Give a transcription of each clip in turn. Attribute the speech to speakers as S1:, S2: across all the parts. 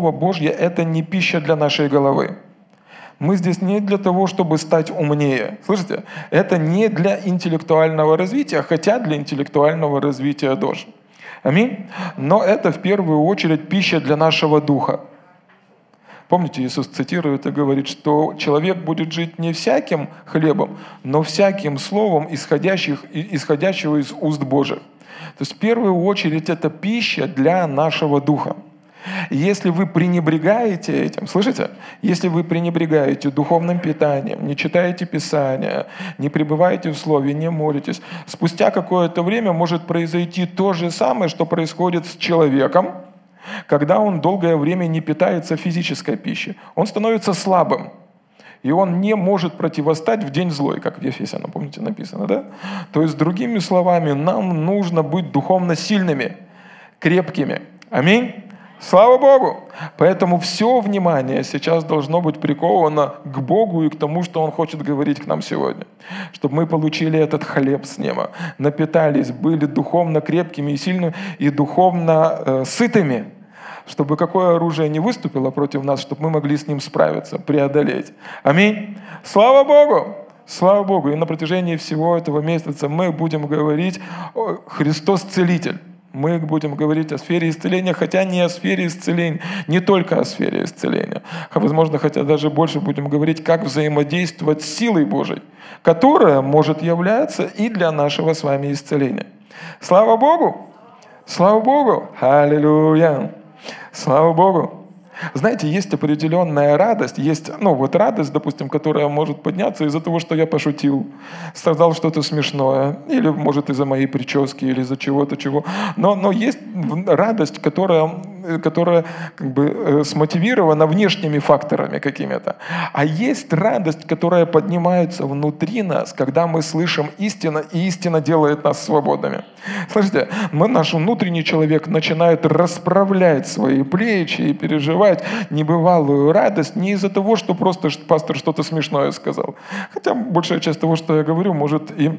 S1: Слово Божье – это не пища для нашей головы. Мы здесь не для того, чтобы стать умнее. Слышите? Это не для интеллектуального развития, хотя для интеллектуального развития тоже. Аминь. Но это в первую очередь пища для нашего духа. Помните, Иисус цитирует и говорит, что человек будет жить не всяким хлебом, но всяким словом, исходящих, исходящего из уст Божьих. То есть в первую очередь это пища для нашего духа. Если вы пренебрегаете этим, слышите? Если вы пренебрегаете духовным питанием, не читаете Писание, не пребываете в Слове, не молитесь, спустя какое-то время может произойти то же самое, что происходит с человеком, когда он долгое время не питается физической пищей. Он становится слабым. И он не может противостать в день злой, как в Ефесянам, помните, написано, да? То есть, другими словами, нам нужно быть духовно сильными, крепкими. Аминь. Слава Богу! Поэтому все внимание сейчас должно быть приковано к Богу и к тому, что Он хочет говорить к нам сегодня. Чтобы мы получили этот хлеб с неба, напитались, были духовно крепкими и сильными, и духовно э, сытыми, чтобы какое оружие не выступило против нас, чтобы мы могли с ним справиться, преодолеть. Аминь. Слава Богу! Слава Богу! И на протяжении всего этого месяца мы будем говорить «Христос Целитель». Мы будем говорить о сфере исцеления, хотя не о сфере исцеления, не только о сфере исцеления. А возможно, хотя даже больше будем говорить, как взаимодействовать с силой Божией, которая может являться и для нашего с вами исцеления. Слава Богу! Слава Богу! Аллилуйя! Слава Богу! Знаете, есть определенная радость, есть, ну вот радость, допустим, которая может подняться из-за того, что я пошутил, сказал что-то смешное, или может из-за моей прически, или из-за чего-то чего. Но, но есть радость, которая, которая как бы э, смотивирована внешними факторами какими-то. А есть радость, которая поднимается внутри нас, когда мы слышим истину, и истина делает нас свободными. Слышите, мы, наш внутренний человек начинает расправлять свои плечи и переживать небывалую радость не из-за того, что просто пастор что-то смешное сказал. Хотя большая часть того, что я говорю, может и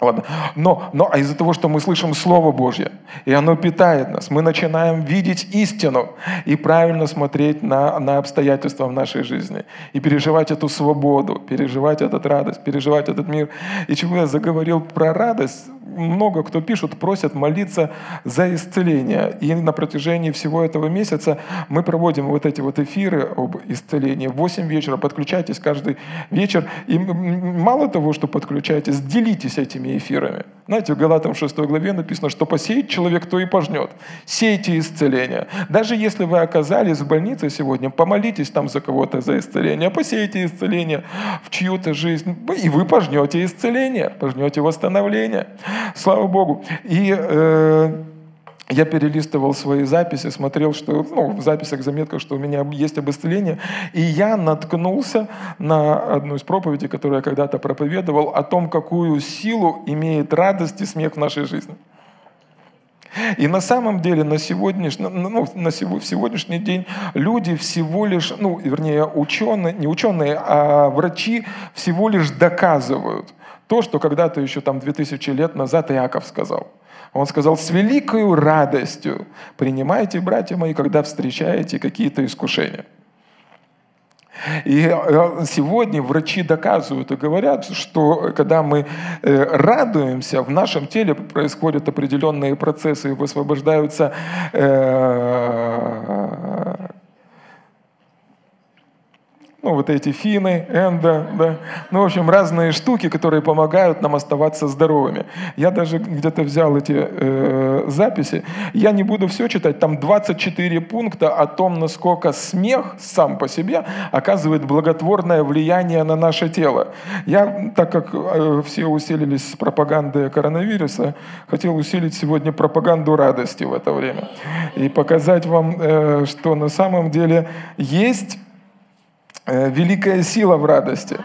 S1: Ладно. Но, но а из-за того, что мы слышим Слово Божье, и оно питает нас, мы начинаем видеть истину и правильно смотреть на, на обстоятельства в нашей жизни, и переживать эту свободу, переживать эту радость, переживать этот мир. И чего я заговорил про радость, много кто пишут, просят молиться за исцеление. И на протяжении всего этого месяца мы проводим вот эти вот эфиры об исцелении. В 8 вечера подключайтесь каждый вечер. И мало того, что подключайтесь, делитесь этими эфирами. Знаете, в Галатам 6 главе написано, что посеет человек, то и пожнет. Сейте исцеление. Даже если вы оказались в больнице сегодня, помолитесь там за кого-то за исцеление, посейте исцеление в чью-то жизнь, и вы пожнете исцеление, пожнете восстановление. Слава Богу. И э, я перелистывал свои записи, смотрел, что ну, в записях, заметках, что у меня есть об исцелении. И я наткнулся на одну из проповедей, которую я когда-то проповедовал, о том, какую силу имеет радость и смех в нашей жизни. И на самом деле на сегодняшний, ну, на сегодняшний день люди всего лишь, ну, вернее, ученые, не ученые, а врачи всего лишь доказывают то, что когда-то еще там 2000 лет назад Иаков сказал – он сказал, с великой радостью принимайте, братья мои, когда встречаете какие-то искушения. И э, сегодня врачи доказывают и говорят, что когда мы э, радуемся, в нашем теле происходят определенные процессы, высвобождаются э, ну, вот эти фины, эндо, да, ну, в общем, разные штуки, которые помогают нам оставаться здоровыми. Я даже где-то взял эти э, записи, я не буду все читать, там 24 пункта о том, насколько смех сам по себе оказывает благотворное влияние на наше тело. Я, так как э, все усилились с пропагандой коронавируса, хотел усилить сегодня пропаганду радости в это время и показать вам, э, что на самом деле есть великая сила в радости.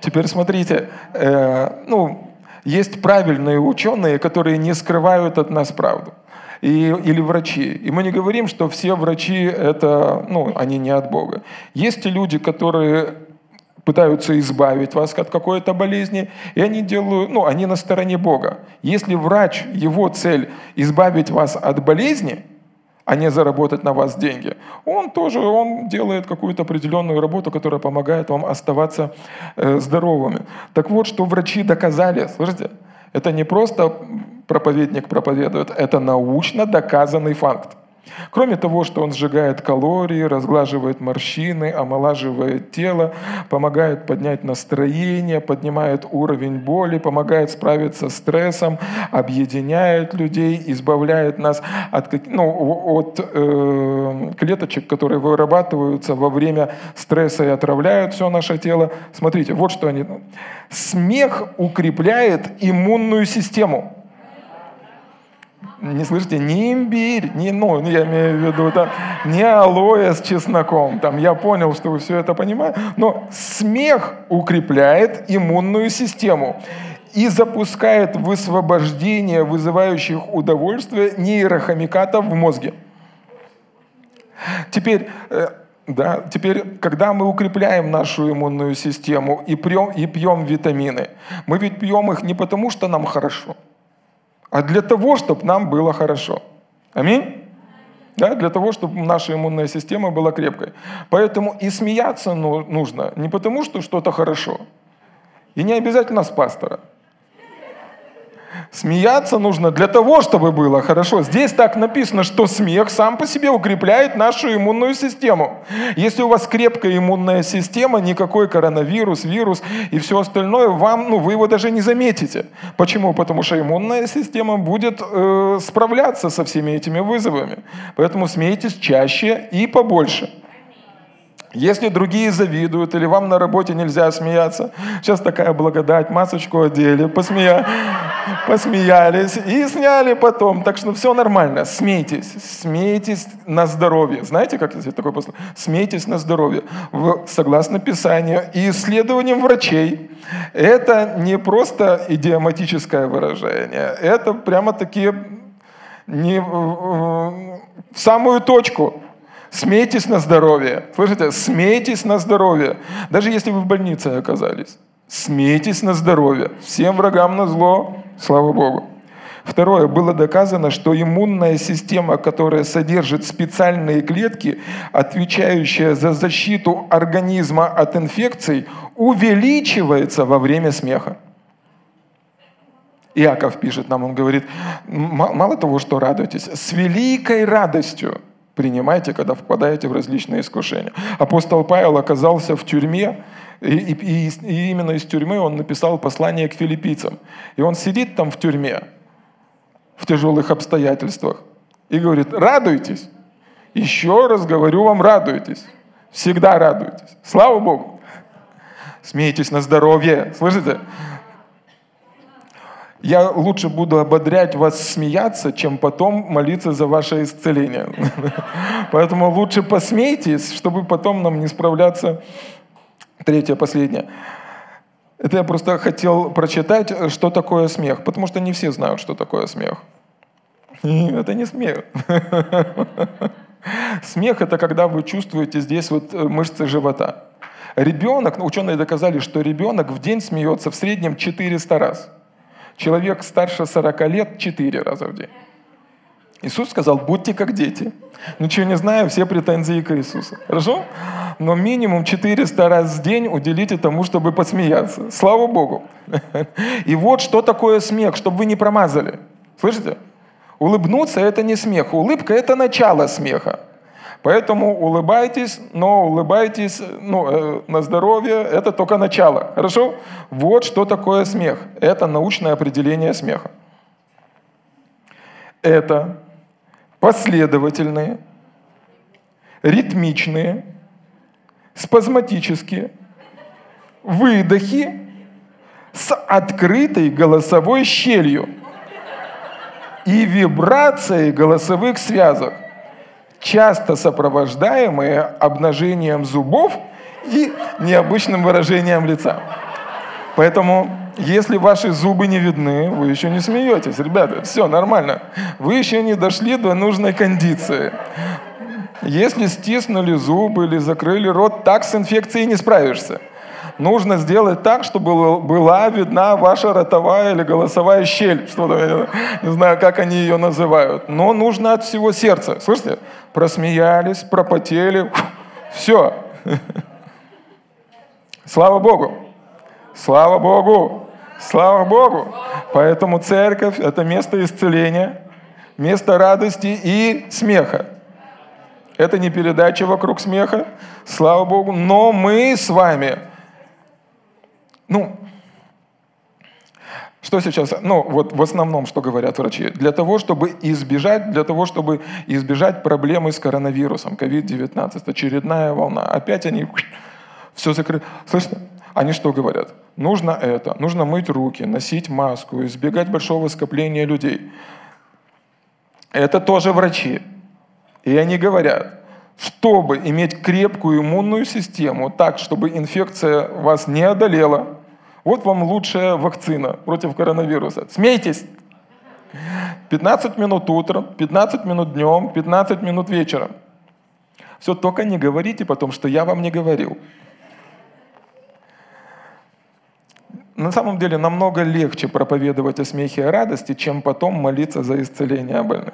S1: Теперь смотрите, э, ну, есть правильные ученые, которые не скрывают от нас правду. И, или врачи. И мы не говорим, что все врачи это, ну, они не от Бога. Есть люди, которые пытаются избавить вас от какой-то болезни, и они делают, ну, они на стороне Бога. Если врач, его цель избавить вас от болезни, а не заработать на вас деньги. Он тоже он делает какую-то определенную работу, которая помогает вам оставаться э, здоровыми. Так вот, что врачи доказали, слышите? Это не просто проповедник проповедует, это научно доказанный факт. Кроме того, что он сжигает калории, разглаживает морщины, омолаживает тело, помогает поднять настроение, поднимает уровень боли, помогает справиться с стрессом, объединяет людей, избавляет нас от, ну, от э, клеточек, которые вырабатываются во время стресса и отравляют все наше тело. Смотрите, вот что они. Смех укрепляет иммунную систему не слышите, не имбирь, не, ну, я имею в виду, там, не алоэ с чесноком. Там, я понял, что вы все это понимаете. Но смех укрепляет иммунную систему и запускает высвобождение вызывающих удовольствие нейрохомикатов в мозге. Теперь, э, да, теперь, когда мы укрепляем нашу иммунную систему и пьем, и пьем витамины, мы ведь пьем их не потому, что нам хорошо – а для того, чтобы нам было хорошо. Аминь? Да, для того, чтобы наша иммунная система была крепкой. Поэтому и смеяться ну, нужно не потому, что что-то хорошо. И не обязательно с пастора. Смеяться нужно для того, чтобы было хорошо. Здесь так написано, что смех сам по себе укрепляет нашу иммунную систему. Если у вас крепкая иммунная система, никакой коронавирус, вирус и все остальное, вам, ну, вы его даже не заметите. Почему? Потому что иммунная система будет э, справляться со всеми этими вызовами. Поэтому смейтесь чаще и побольше. Если другие завидуют или вам на работе нельзя смеяться, сейчас такая благодать, масочку одели, посмея... посмеялись и сняли потом. Так что все нормально. Смейтесь. Смейтесь на здоровье. Знаете, как здесь такое послание? Смейтесь на здоровье. В, согласно Писанию и исследованиям врачей, это не просто идиоматическое выражение. Это прямо такие не, в самую точку. Смейтесь на здоровье. Слышите? Смейтесь на здоровье. Даже если вы в больнице оказались. Смейтесь на здоровье. Всем врагам на зло. Слава Богу. Второе. Было доказано, что иммунная система, которая содержит специальные клетки, отвечающие за защиту организма от инфекций, увеличивается во время смеха. Иаков пишет нам, он говорит, мало того, что радуйтесь, с великой радостью принимайте, когда впадаете в различные искушения. Апостол Павел оказался в тюрьме, и, и, и именно из тюрьмы он написал послание к филиппийцам. И он сидит там в тюрьме, в тяжелых обстоятельствах, и говорит, радуйтесь. Еще раз говорю вам, радуйтесь. Всегда радуйтесь. Слава Богу. Смейтесь на здоровье. Слышите? Я лучше буду ободрять вас смеяться, чем потом молиться за ваше исцеление. Поэтому лучше посмейтесь, чтобы потом нам не справляться. Третье, последнее. Это я просто хотел прочитать, что такое смех, потому что не все знают, что такое смех. Это не смех. Смех – это когда вы чувствуете здесь вот э, мышцы живота. Ребенок, ученые доказали, что ребенок в день смеется в среднем 400 раз. Человек старше 40 лет 4 раза в день. Иисус сказал, будьте как дети. Ничего не знаю, все претензии к Иисусу. Хорошо? Но минимум 400 раз в день уделите тому, чтобы посмеяться. Слава Богу. И вот что такое смех, чтобы вы не промазали. Слышите? Улыбнуться – это не смех. Улыбка – это начало смеха. Поэтому улыбайтесь, но улыбайтесь ну, э, на здоровье, это только начало. Хорошо? Вот что такое смех. Это научное определение смеха. Это последовательные, ритмичные, спазматические выдохи с открытой голосовой щелью и вибрацией голосовых связок часто сопровождаемые обнажением зубов и необычным выражением лица. Поэтому, если ваши зубы не видны, вы еще не смеетесь, ребята, все нормально. Вы еще не дошли до нужной кондиции. Если стиснули зубы или закрыли рот, так с инфекцией не справишься. Нужно сделать так, чтобы была видна ваша ротовая или голосовая щель. Что-то, я не знаю, как они ее называют. Но нужно от всего сердца. Слышите? Просмеялись, пропотели. Все. Слава Богу. Слава Богу. Слава Богу. Поэтому церковь – это место исцеления, место радости и смеха. Это не передача вокруг смеха, слава Богу, но мы с вами, ну, что сейчас, ну вот в основном, что говорят врачи, для того, чтобы избежать, для того, чтобы избежать проблемы с коронавирусом, COVID-19, очередная волна, опять они все закрыли. Слышно? Они что говорят? Нужно это, нужно мыть руки, носить маску, избегать большого скопления людей. Это тоже врачи. И они говорят, чтобы иметь крепкую иммунную систему, так, чтобы инфекция вас не одолела, вот вам лучшая вакцина против коронавируса. Смейтесь! 15 минут утром, 15 минут днем, 15 минут вечером. Все, только не говорите потом, что я вам не говорил. На самом деле намного легче проповедовать о смехе и радости, чем потом молиться за исцеление больных.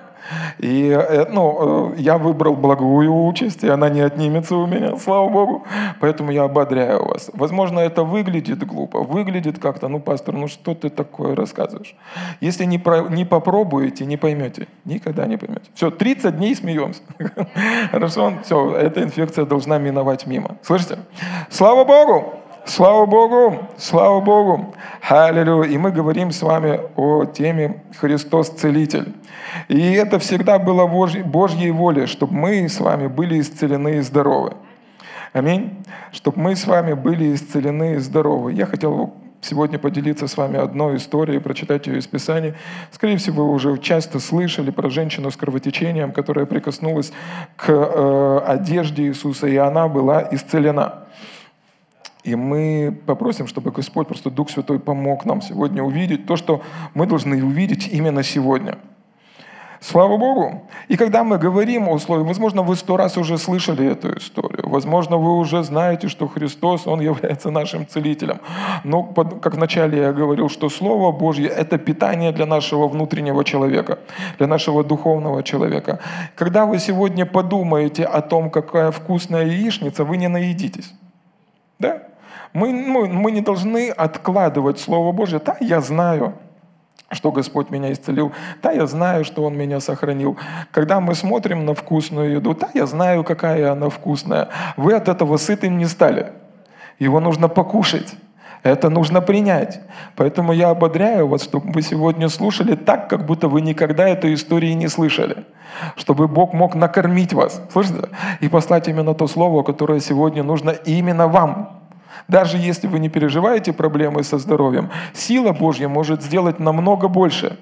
S1: И э, ну, э, я выбрал благую участь, и она не отнимется у меня, слава Богу. Поэтому я ободряю вас. Возможно, это выглядит глупо, выглядит как-то, ну, пастор, ну что ты такое рассказываешь? Если не, про, не попробуете, не поймете. Никогда не поймете. Все, 30 дней смеемся. Хорошо? Все, эта инфекция должна миновать мимо. Слышите? Слава Богу! Слава Богу! Слава Богу! Аллилуйя! И мы говорим с вами о теме «Христос Целитель». И это всегда было Божьей, волей, чтобы мы с вами были исцелены и здоровы. Аминь. Чтобы мы с вами были исцелены и здоровы. Я хотел сегодня поделиться с вами одной историей, прочитать ее из Писания. Скорее всего, вы уже часто слышали про женщину с кровотечением, которая прикоснулась к э, одежде Иисуса, и она была исцелена. И мы попросим, чтобы Господь, просто Дух Святой помог нам сегодня увидеть то, что мы должны увидеть именно сегодня. Слава Богу! И когда мы говорим о Слове, возможно, вы сто раз уже слышали эту историю, возможно, вы уже знаете, что Христос, Он является нашим целителем. Но, как вначале я говорил, что Слово Божье – это питание для нашего внутреннего человека, для нашего духовного человека. Когда вы сегодня подумаете о том, какая вкусная яичница, вы не наедитесь. Да? Мы, мы, мы не должны откладывать Слово Божье. Да, я знаю, что Господь меня исцелил. Да, я знаю, что Он меня сохранил. Когда мы смотрим на вкусную еду, да, я знаю, какая она вкусная. Вы от этого сытым не стали. Его нужно покушать. Это нужно принять. Поэтому я ободряю вас, чтобы вы сегодня слушали так, как будто вы никогда этой истории не слышали. Чтобы Бог мог накормить вас, слышите? И послать именно то слово, которое сегодня нужно именно вам. Даже если вы не переживаете проблемы со здоровьем, сила Божья может сделать намного больше.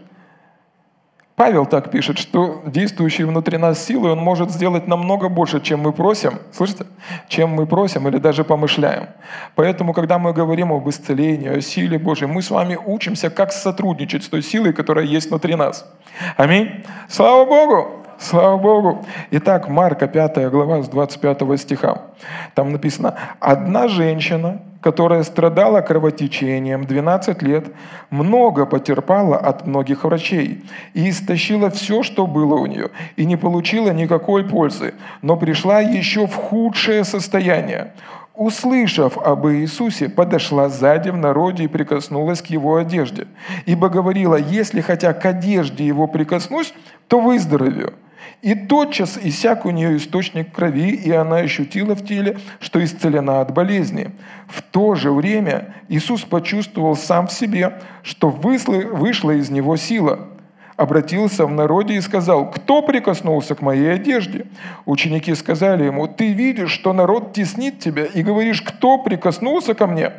S1: Павел так пишет, что действующий внутри нас силой, он может сделать намного больше, чем мы просим, слышите? Чем мы просим или даже помышляем. Поэтому, когда мы говорим об исцелении, о силе Божьей, мы с вами учимся, как сотрудничать с той силой, которая есть внутри нас. Аминь. Слава Богу! Слава Богу. Итак, Марка 5 глава с 25 стиха. Там написано, «Одна женщина, которая страдала кровотечением 12 лет, много потерпала от многих врачей и истощила все, что было у нее, и не получила никакой пользы, но пришла еще в худшее состояние услышав об Иисусе, подошла сзади в народе и прикоснулась к его одежде. Ибо говорила, если хотя к одежде его прикоснусь, то выздоровею. И тотчас иссяк у нее источник крови, и она ощутила в теле, что исцелена от болезни. В то же время Иисус почувствовал сам в себе, что вышла из него сила. Обратился в народе и сказал, кто прикоснулся к моей одежде? Ученики сказали ему, ты видишь, что народ теснит тебя, и говоришь, кто прикоснулся ко мне?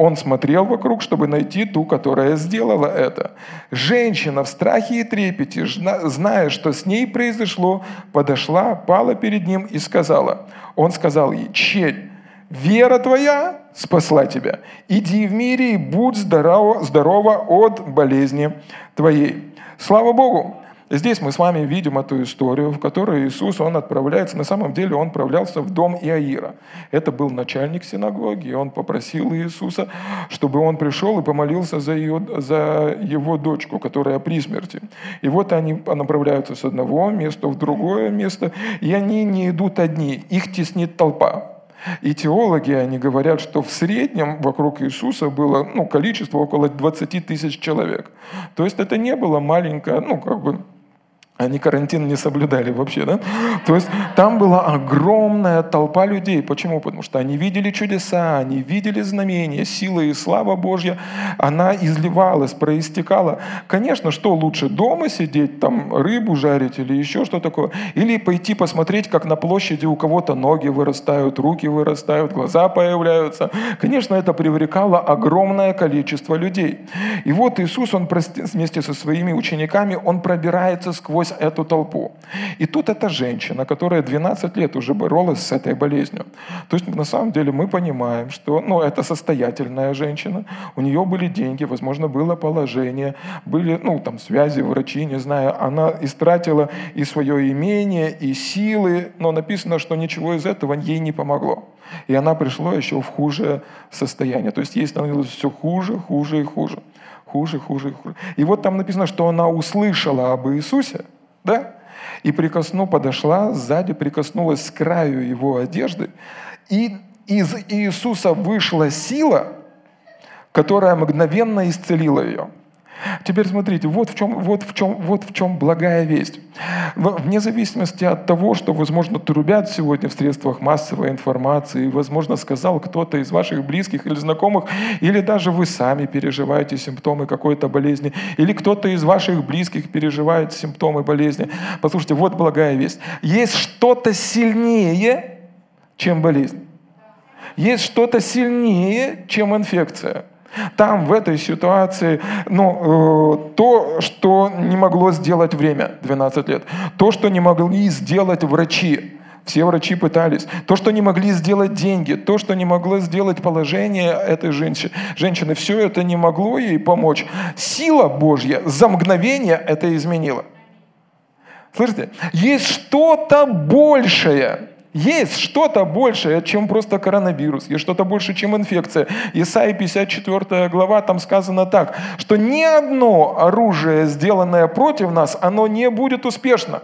S1: Он смотрел вокруг, чтобы найти ту, которая сделала это. Женщина в страхе и трепете, зная, что с ней произошло, подошла, пала перед ним и сказала. Он сказал ей, «Черь, вера твоя спасла тебя. Иди в мире и будь здорова, здорова от болезни твоей». Слава Богу! Здесь мы с вами видим эту историю, в которой Иисус, он отправляется, на самом деле он отправлялся в дом Иаира. Это был начальник синагоги, и он попросил Иисуса, чтобы он пришел и помолился за, ее, за его дочку, которая при смерти. И вот они направляются с одного места в другое место, и они не идут одни, их теснит толпа. И теологи, они говорят, что в среднем вокруг Иисуса было ну, количество около 20 тысяч человек. То есть это не было маленькое, ну как бы они карантин не соблюдали вообще, да? То есть там была огромная толпа людей. Почему? Потому что они видели чудеса, они видели знамения, сила и слава Божья, она изливалась, проистекала. Конечно, что лучше, дома сидеть, там рыбу жарить или еще что такое? Или пойти посмотреть, как на площади у кого-то ноги вырастают, руки вырастают, глаза появляются. Конечно, это привлекало огромное количество людей. И вот Иисус, он вместе со своими учениками, он пробирается сквозь сквозь эту толпу. И тут эта женщина, которая 12 лет уже боролась с этой болезнью. То есть на самом деле мы понимаем, что ну, это состоятельная женщина, у нее были деньги, возможно, было положение, были ну, там, связи, врачи, не знаю. Она истратила и свое имение, и силы, но написано, что ничего из этого ей не помогло. И она пришла еще в худшее состояние. То есть ей становилось все хуже, хуже и хуже. Хуже, хуже, хуже. И вот там написано, что она услышала об Иисусе, да? И прикосну, подошла сзади, прикоснулась к краю его одежды, и из Иисуса вышла сила, которая мгновенно исцелила ее. Теперь смотрите, вот в чем, вот в чем, вот в чем благая весть. Вне зависимости от того, что, возможно, трубят сегодня в средствах массовой информации, возможно, сказал кто-то из ваших близких или знакомых, или даже вы сами переживаете симптомы какой-то болезни, или кто-то из ваших близких переживает симптомы болезни. Послушайте, вот благая весть. Есть что-то сильнее, чем болезнь. Есть что-то сильнее, чем инфекция. Там, в этой ситуации, ну, э, то, что не могло сделать время, 12 лет, то, что не могли сделать врачи, все врачи пытались. То, что не могли сделать деньги, то, что не могло сделать положение этой женщины, женщины, все это не могло ей помочь. Сила Божья за мгновение это изменила. Слышите? Есть что-то большее, есть что-то большее, чем просто коронавирус, есть что-то больше, чем инфекция. Исайя 54 глава, там сказано так, что ни одно оружие, сделанное против нас, оно не будет успешно.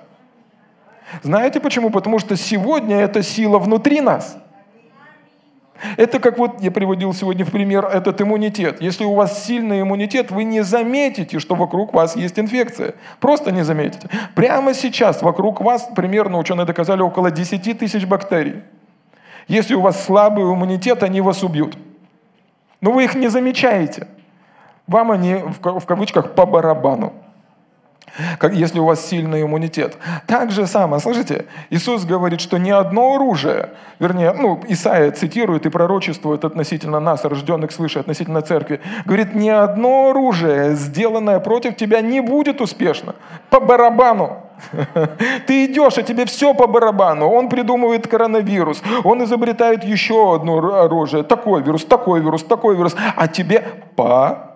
S1: Знаете почему? Потому что сегодня эта сила внутри нас – это как вот я приводил сегодня в пример этот иммунитет. Если у вас сильный иммунитет, вы не заметите, что вокруг вас есть инфекция. Просто не заметите. Прямо сейчас вокруг вас, примерно ученые доказали, около 10 тысяч бактерий. Если у вас слабый иммунитет, они вас убьют. Но вы их не замечаете. Вам они, в кавычках, по барабану если у вас сильный иммунитет. Так же самое, слышите, Иисус говорит, что ни одно оружие, вернее, ну, Исаия цитирует и пророчествует относительно нас, рожденных свыше, относительно церкви, говорит, ни одно оружие, сделанное против тебя, не будет успешно. По барабану. Ты идешь, а тебе все по барабану. Он придумывает коронавирус, он изобретает еще одно оружие, такой вирус, такой вирус, такой вирус, а тебе по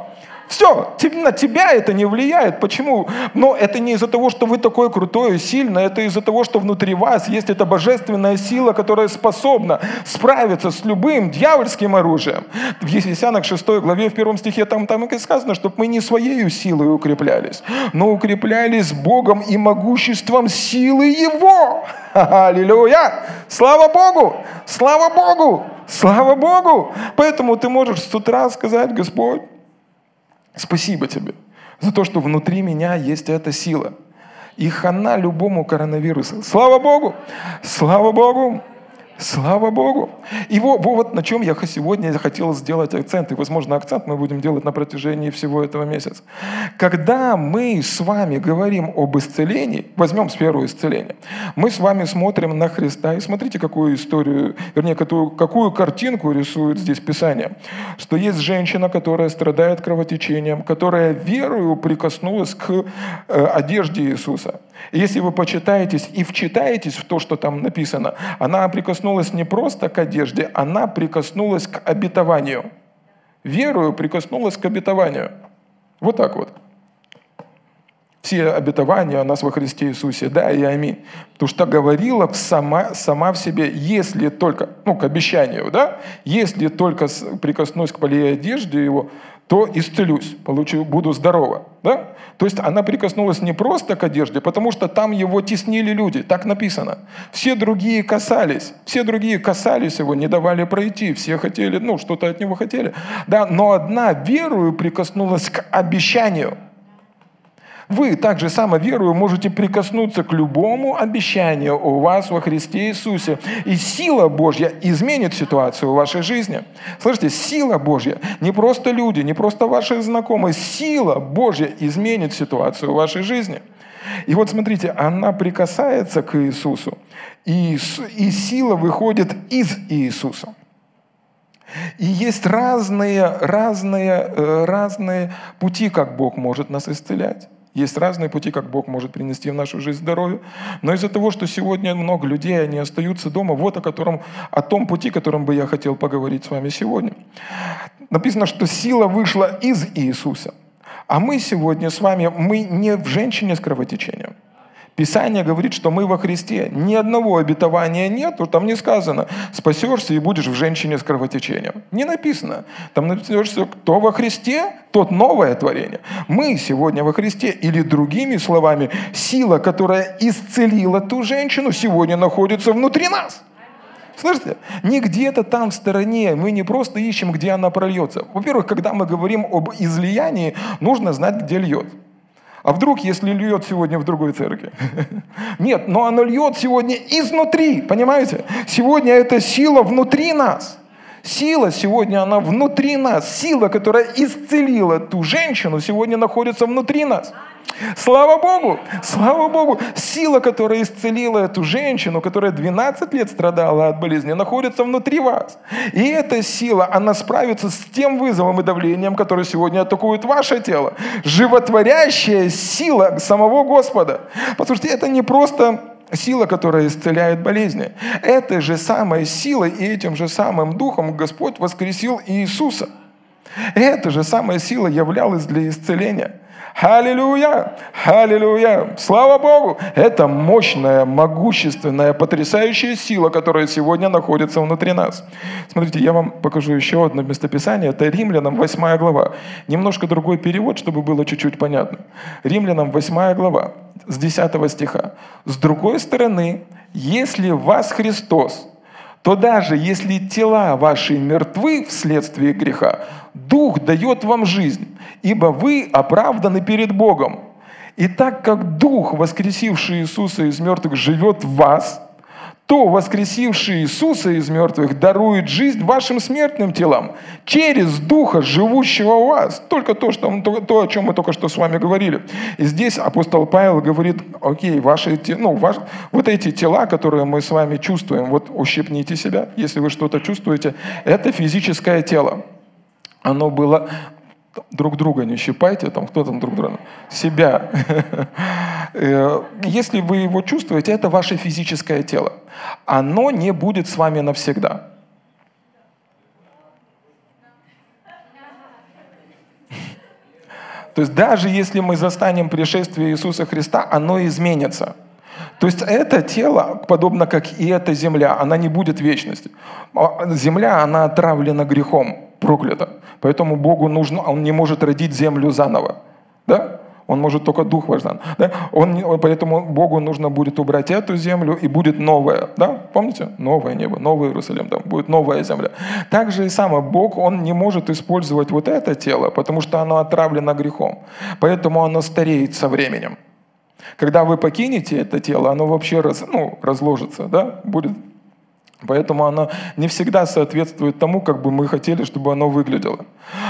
S1: все, на тебя это не влияет. Почему? Но это не из-за того, что вы такой крутой и сильный, это из-за того, что внутри вас есть эта божественная сила, которая способна справиться с любым дьявольским оружием. В Ефесянах 6 главе, в первом стихе, там, там и сказано, чтобы мы не своей силой укреплялись, но укреплялись Богом и могуществом силы Его. Аллилуйя! Слава Богу! Слава Богу! Слава Богу! Поэтому ты можешь с утра сказать, Господь, Спасибо тебе за то, что внутри меня есть эта сила. И хана любому коронавирусу. Слава Богу! Слава Богу! Слава Богу! И вот, вот на чем я сегодня хотел сделать акцент. И, возможно, акцент мы будем делать на протяжении всего этого месяца. Когда мы с вами говорим об исцелении, возьмем сферу исцеления, мы с вами смотрим на Христа. И смотрите, какую историю, вернее, какую, какую картинку рисует здесь Писание. Что есть женщина, которая страдает кровотечением, которая верою прикоснулась к э, одежде Иисуса. Если вы почитаетесь и вчитаетесь в то, что там написано, она прикоснулась не просто к одежде, она прикоснулась к обетованию. Верую прикоснулась к обетованию. Вот так вот. Все обетования о нас во Христе Иисусе, да и аминь. Потому что говорила сама, сама в себе, если только, ну, к обещанию, да, если только прикоснусь к полей одежде его, то исцелюсь, получу, буду здорова. Да? То есть она прикоснулась не просто к одежде, потому что там его теснили люди, так написано. Все другие касались, все другие касались его, не давали пройти, все хотели, ну, что-то от него хотели. Да, но одна верою прикоснулась к обещанию – вы также само верою можете прикоснуться к любому обещанию у вас во Христе Иисусе. И сила Божья изменит ситуацию в вашей жизни. Слышите, сила Божья, не просто люди, не просто ваши знакомые, сила Божья изменит ситуацию в вашей жизни. И вот смотрите, она прикасается к Иисусу, и, и сила выходит из Иисуса. И есть разные, разные, э, разные пути, как Бог может нас исцелять. Есть разные пути, как Бог может принести в нашу жизнь здоровье. Но из-за того, что сегодня много людей, они остаются дома, вот о, котором, о том пути, которым бы я хотел поговорить с вами сегодня. Написано, что сила вышла из Иисуса. А мы сегодня с вами, мы не в женщине с кровотечением. Писание говорит, что мы во Христе. Ни одного обетования нет, там не сказано, спасешься и будешь в женщине с кровотечением. Не написано. Там написано, что кто во Христе, тот новое творение. Мы сегодня во Христе. Или другими словами, сила, которая исцелила ту женщину, сегодня находится внутри нас. Слышите? Не где-то там в стороне. Мы не просто ищем, где она прольется. Во-первых, когда мы говорим об излиянии, нужно знать, где льет. А вдруг, если льет сегодня в другой церкви? Нет, но оно льет сегодня изнутри, понимаете? Сегодня эта сила внутри нас. Сила сегодня, она внутри нас. Сила, которая исцелила ту женщину, сегодня находится внутри нас. Слава Богу! Слава Богу! Сила, которая исцелила эту женщину, которая 12 лет страдала от болезни, находится внутри вас. И эта сила, она справится с тем вызовом и давлением, которое сегодня атакует ваше тело. Животворящая сила самого Господа. Послушайте, это не просто сила, которая исцеляет болезни. Этой же самой силой и этим же самым духом Господь воскресил Иисуса. Эта же самая сила являлась для исцеления. Аллилуйя! Аллилуйя! Слава Богу! Это мощная, могущественная, потрясающая сила, которая сегодня находится внутри нас. Смотрите, я вам покажу еще одно местописание. Это Римлянам 8 глава. Немножко другой перевод, чтобы было чуть-чуть понятно. Римлянам 8 глава с 10 стиха. «С другой стороны, если вас Христос, то даже если тела ваши мертвы вследствие греха, Дух дает вам жизнь, ибо вы оправданы перед Богом. И так как Дух, воскресивший Иисуса из мертвых, живет в вас – то воскресивший Иисуса из мертвых дарует жизнь вашим смертным телам через Духа, живущего у вас. Только то, что, то, о чем мы только что с вами говорили. И здесь апостол Павел говорит, окей, ваши, ну, ваш, вот эти тела, которые мы с вами чувствуем, вот ущипните себя, если вы что-то чувствуете, это физическое тело. Оно было друг друга не щипайте, там кто там друг друга, себя. Э, если вы его чувствуете, это ваше физическое тело. Оно не будет с вами навсегда. То есть даже если мы застанем пришествие Иисуса Христа, оно изменится. То есть это тело, подобно как и эта земля, она не будет вечностью. А земля, она отравлена грехом, проклята. Поэтому Богу нужно, Он не может родить землю заново. Да? Он может только дух ваш да? он, поэтому Богу нужно будет убрать эту землю, и будет новое. Да? Помните? Новое небо, новый Иерусалим, там будет новая земля. Так же и само Бог, Он не может использовать вот это тело, потому что оно отравлено грехом. Поэтому оно стареет со временем. Когда вы покинете это тело, оно вообще раз, ну, разложится, да? будет Поэтому оно не всегда соответствует тому, как бы мы хотели, чтобы оно выглядело.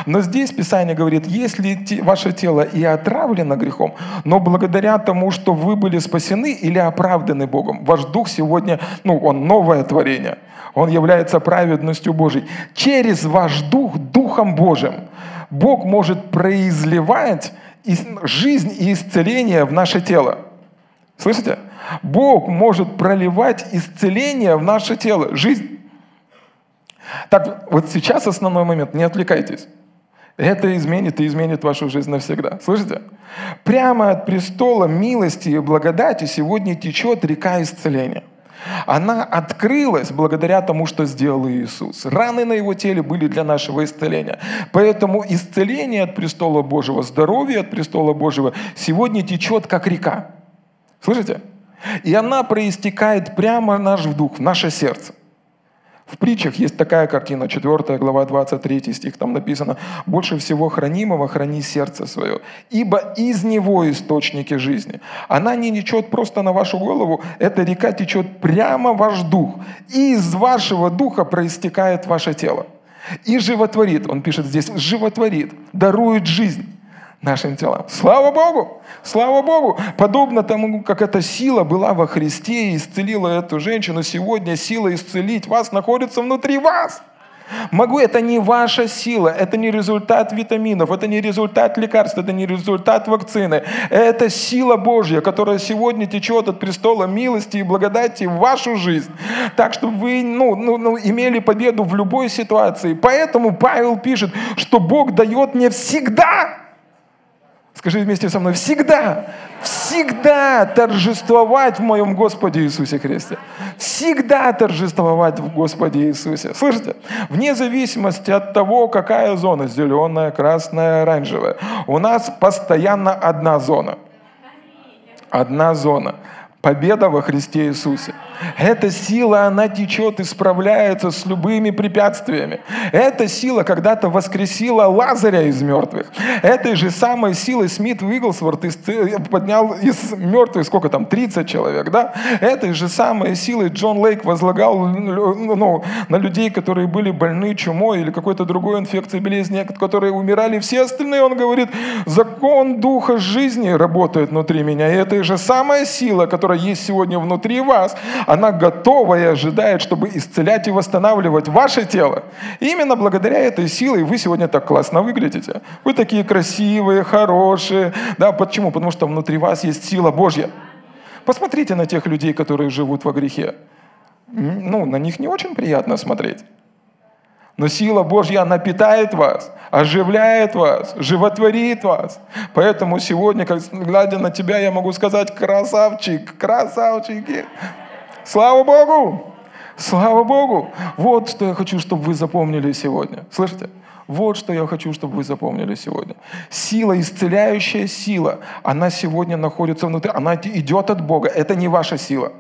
S1: Но здесь Писание говорит, если ваше тело и отравлено грехом, но благодаря тому, что вы были спасены или оправданы Богом, ваш дух сегодня, ну, он новое творение, он является праведностью Божией. Через ваш дух, Духом Божьим, Бог может произливать жизнь и исцеление в наше тело. Слышите? Бог может проливать исцеление в наше тело, жизнь. Так, вот сейчас основной момент, не отвлекайтесь. Это изменит и изменит вашу жизнь навсегда. Слышите? Прямо от престола милости и благодати сегодня течет река исцеления. Она открылась благодаря тому, что сделал Иисус. Раны на его теле были для нашего исцеления. Поэтому исцеление от престола Божьего, здоровье от престола Божьего сегодня течет как река. Слышите? И она проистекает прямо в наш вдух, в наше сердце. В притчах есть такая картина, 4 глава, 23 стих, там написано, «Больше всего хранимого храни сердце свое, ибо из него источники жизни». Она не течет просто на вашу голову, эта река течет прямо в ваш дух, и из вашего духа проистекает ваше тело. И животворит, он пишет здесь, животворит, дарует жизнь нашим телам. Слава Богу! Слава Богу! Подобно тому, как эта сила была во Христе и исцелила эту женщину, сегодня сила исцелить вас находится внутри вас. Могу, это не ваша сила, это не результат витаминов, это не результат лекарств, это не результат вакцины. Это сила Божья, которая сегодня течет от престола милости и благодати в вашу жизнь. Так, чтобы вы ну, ну, ну, имели победу в любой ситуации. Поэтому Павел пишет, что Бог дает не всегда Скажи вместе со мной, всегда, всегда торжествовать в моем Господе Иисусе Христе. Всегда торжествовать в Господе Иисусе. Слышите? Вне зависимости от того, какая зона, зеленая, красная, оранжевая, у нас постоянно одна зона. Одна зона. Победа во Христе Иисусе. Эта сила, она течет и справляется с любыми препятствиями. Эта сила когда-то воскресила Лазаря из мертвых. Этой же самой силой Смит Вигглсворт поднял из мертвых, сколько там, 30 человек, да? Этой же самой силой Джон Лейк возлагал ну, на людей, которые были больны чумой или какой-то другой инфекцией болезни, которые умирали. Все остальные, он говорит, закон духа жизни работает внутри меня. И этой же самая сила, которая которая есть сегодня внутри вас, она готова и ожидает, чтобы исцелять и восстанавливать ваше тело. И именно благодаря этой силе вы сегодня так классно выглядите. Вы такие красивые, хорошие. Да, почему? Потому что внутри вас есть сила Божья. Посмотрите на тех людей, которые живут во грехе. Ну, на них не очень приятно смотреть. Но сила Божья, она питает вас, оживляет вас, животворит вас. Поэтому сегодня, как, глядя на тебя, я могу сказать, красавчик, красавчики. Слава Богу! Слава Богу! Вот что я хочу, чтобы вы запомнили сегодня. Слышите? Вот что я хочу, чтобы вы запомнили сегодня. Сила, исцеляющая сила, она сегодня находится внутри, она идет от Бога. Это не ваша сила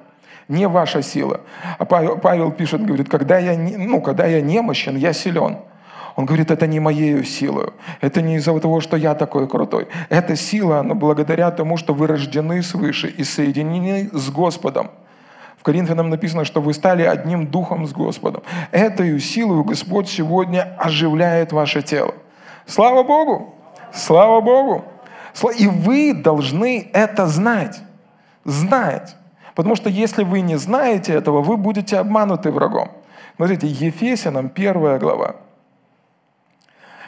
S1: не ваша сила. А Павел, пишет, говорит, когда я, ну, когда я немощен, я силен. Он говорит, это не моей силой, это не из-за того, что я такой крутой. Эта сила, она благодаря тому, что вы рождены свыше и соединены с Господом. В Коринфянам написано, что вы стали одним духом с Господом. Этой силой Господь сегодня оживляет ваше тело. Слава Богу! Слава Богу! И вы должны это знать. Знать. Потому что если вы не знаете этого, вы будете обмануты врагом. Смотрите, Ефесянам первая глава.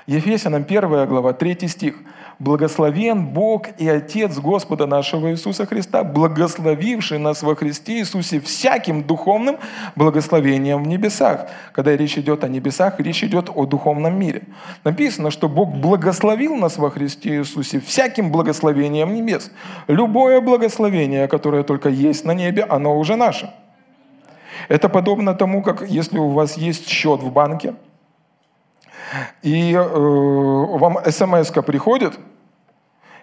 S1: Ефесянам первая глава, третий стих. Благословен Бог и Отец Господа нашего Иисуса Христа, благословивший нас во Христе Иисусе всяким духовным благословением в небесах. Когда речь идет о небесах, речь идет о духовном мире. Написано, что Бог благословил нас во Христе Иисусе всяким благословением небес. Любое благословение, которое только есть на небе, оно уже наше. Это подобно тому, как если у вас есть счет в банке – и э, вам смс приходит,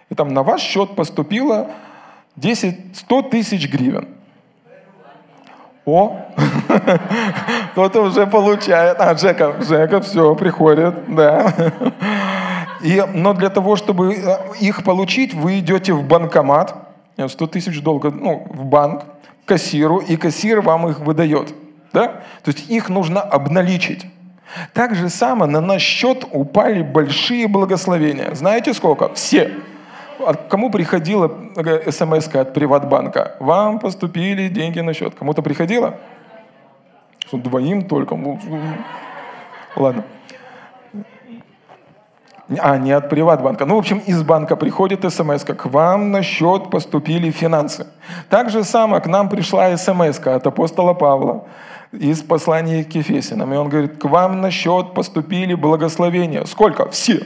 S1: и там на ваш счет поступило 10, 100 тысяч гривен. О, кто-то уже получает. А, Джека, Джека, все, приходит, да. И, но для того, чтобы э, их получить, вы идете в банкомат, 100 тысяч долго, ну, в банк, кассиру, и кассир вам их выдает. Да? То есть их нужно обналичить. Так же само на наш счет упали большие благословения. Знаете сколько? Все. Кому приходила э, смс от Приватбанка? Вам поступили деньги на счет. Кому-то приходило? Двоим только. Ладно. А, не от приватбанка. Ну, в общем, из банка приходит смс к вам на счет поступили финансы. Так же самое к нам пришла смс от апостола Павла из послания к Ефесинам. И он говорит, к вам на счет поступили благословения. Сколько? Все.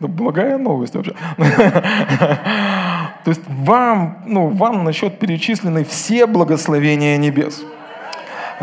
S1: Ну, благая новость вообще. То есть вам, ну, вам на счет перечислены все благословения небес.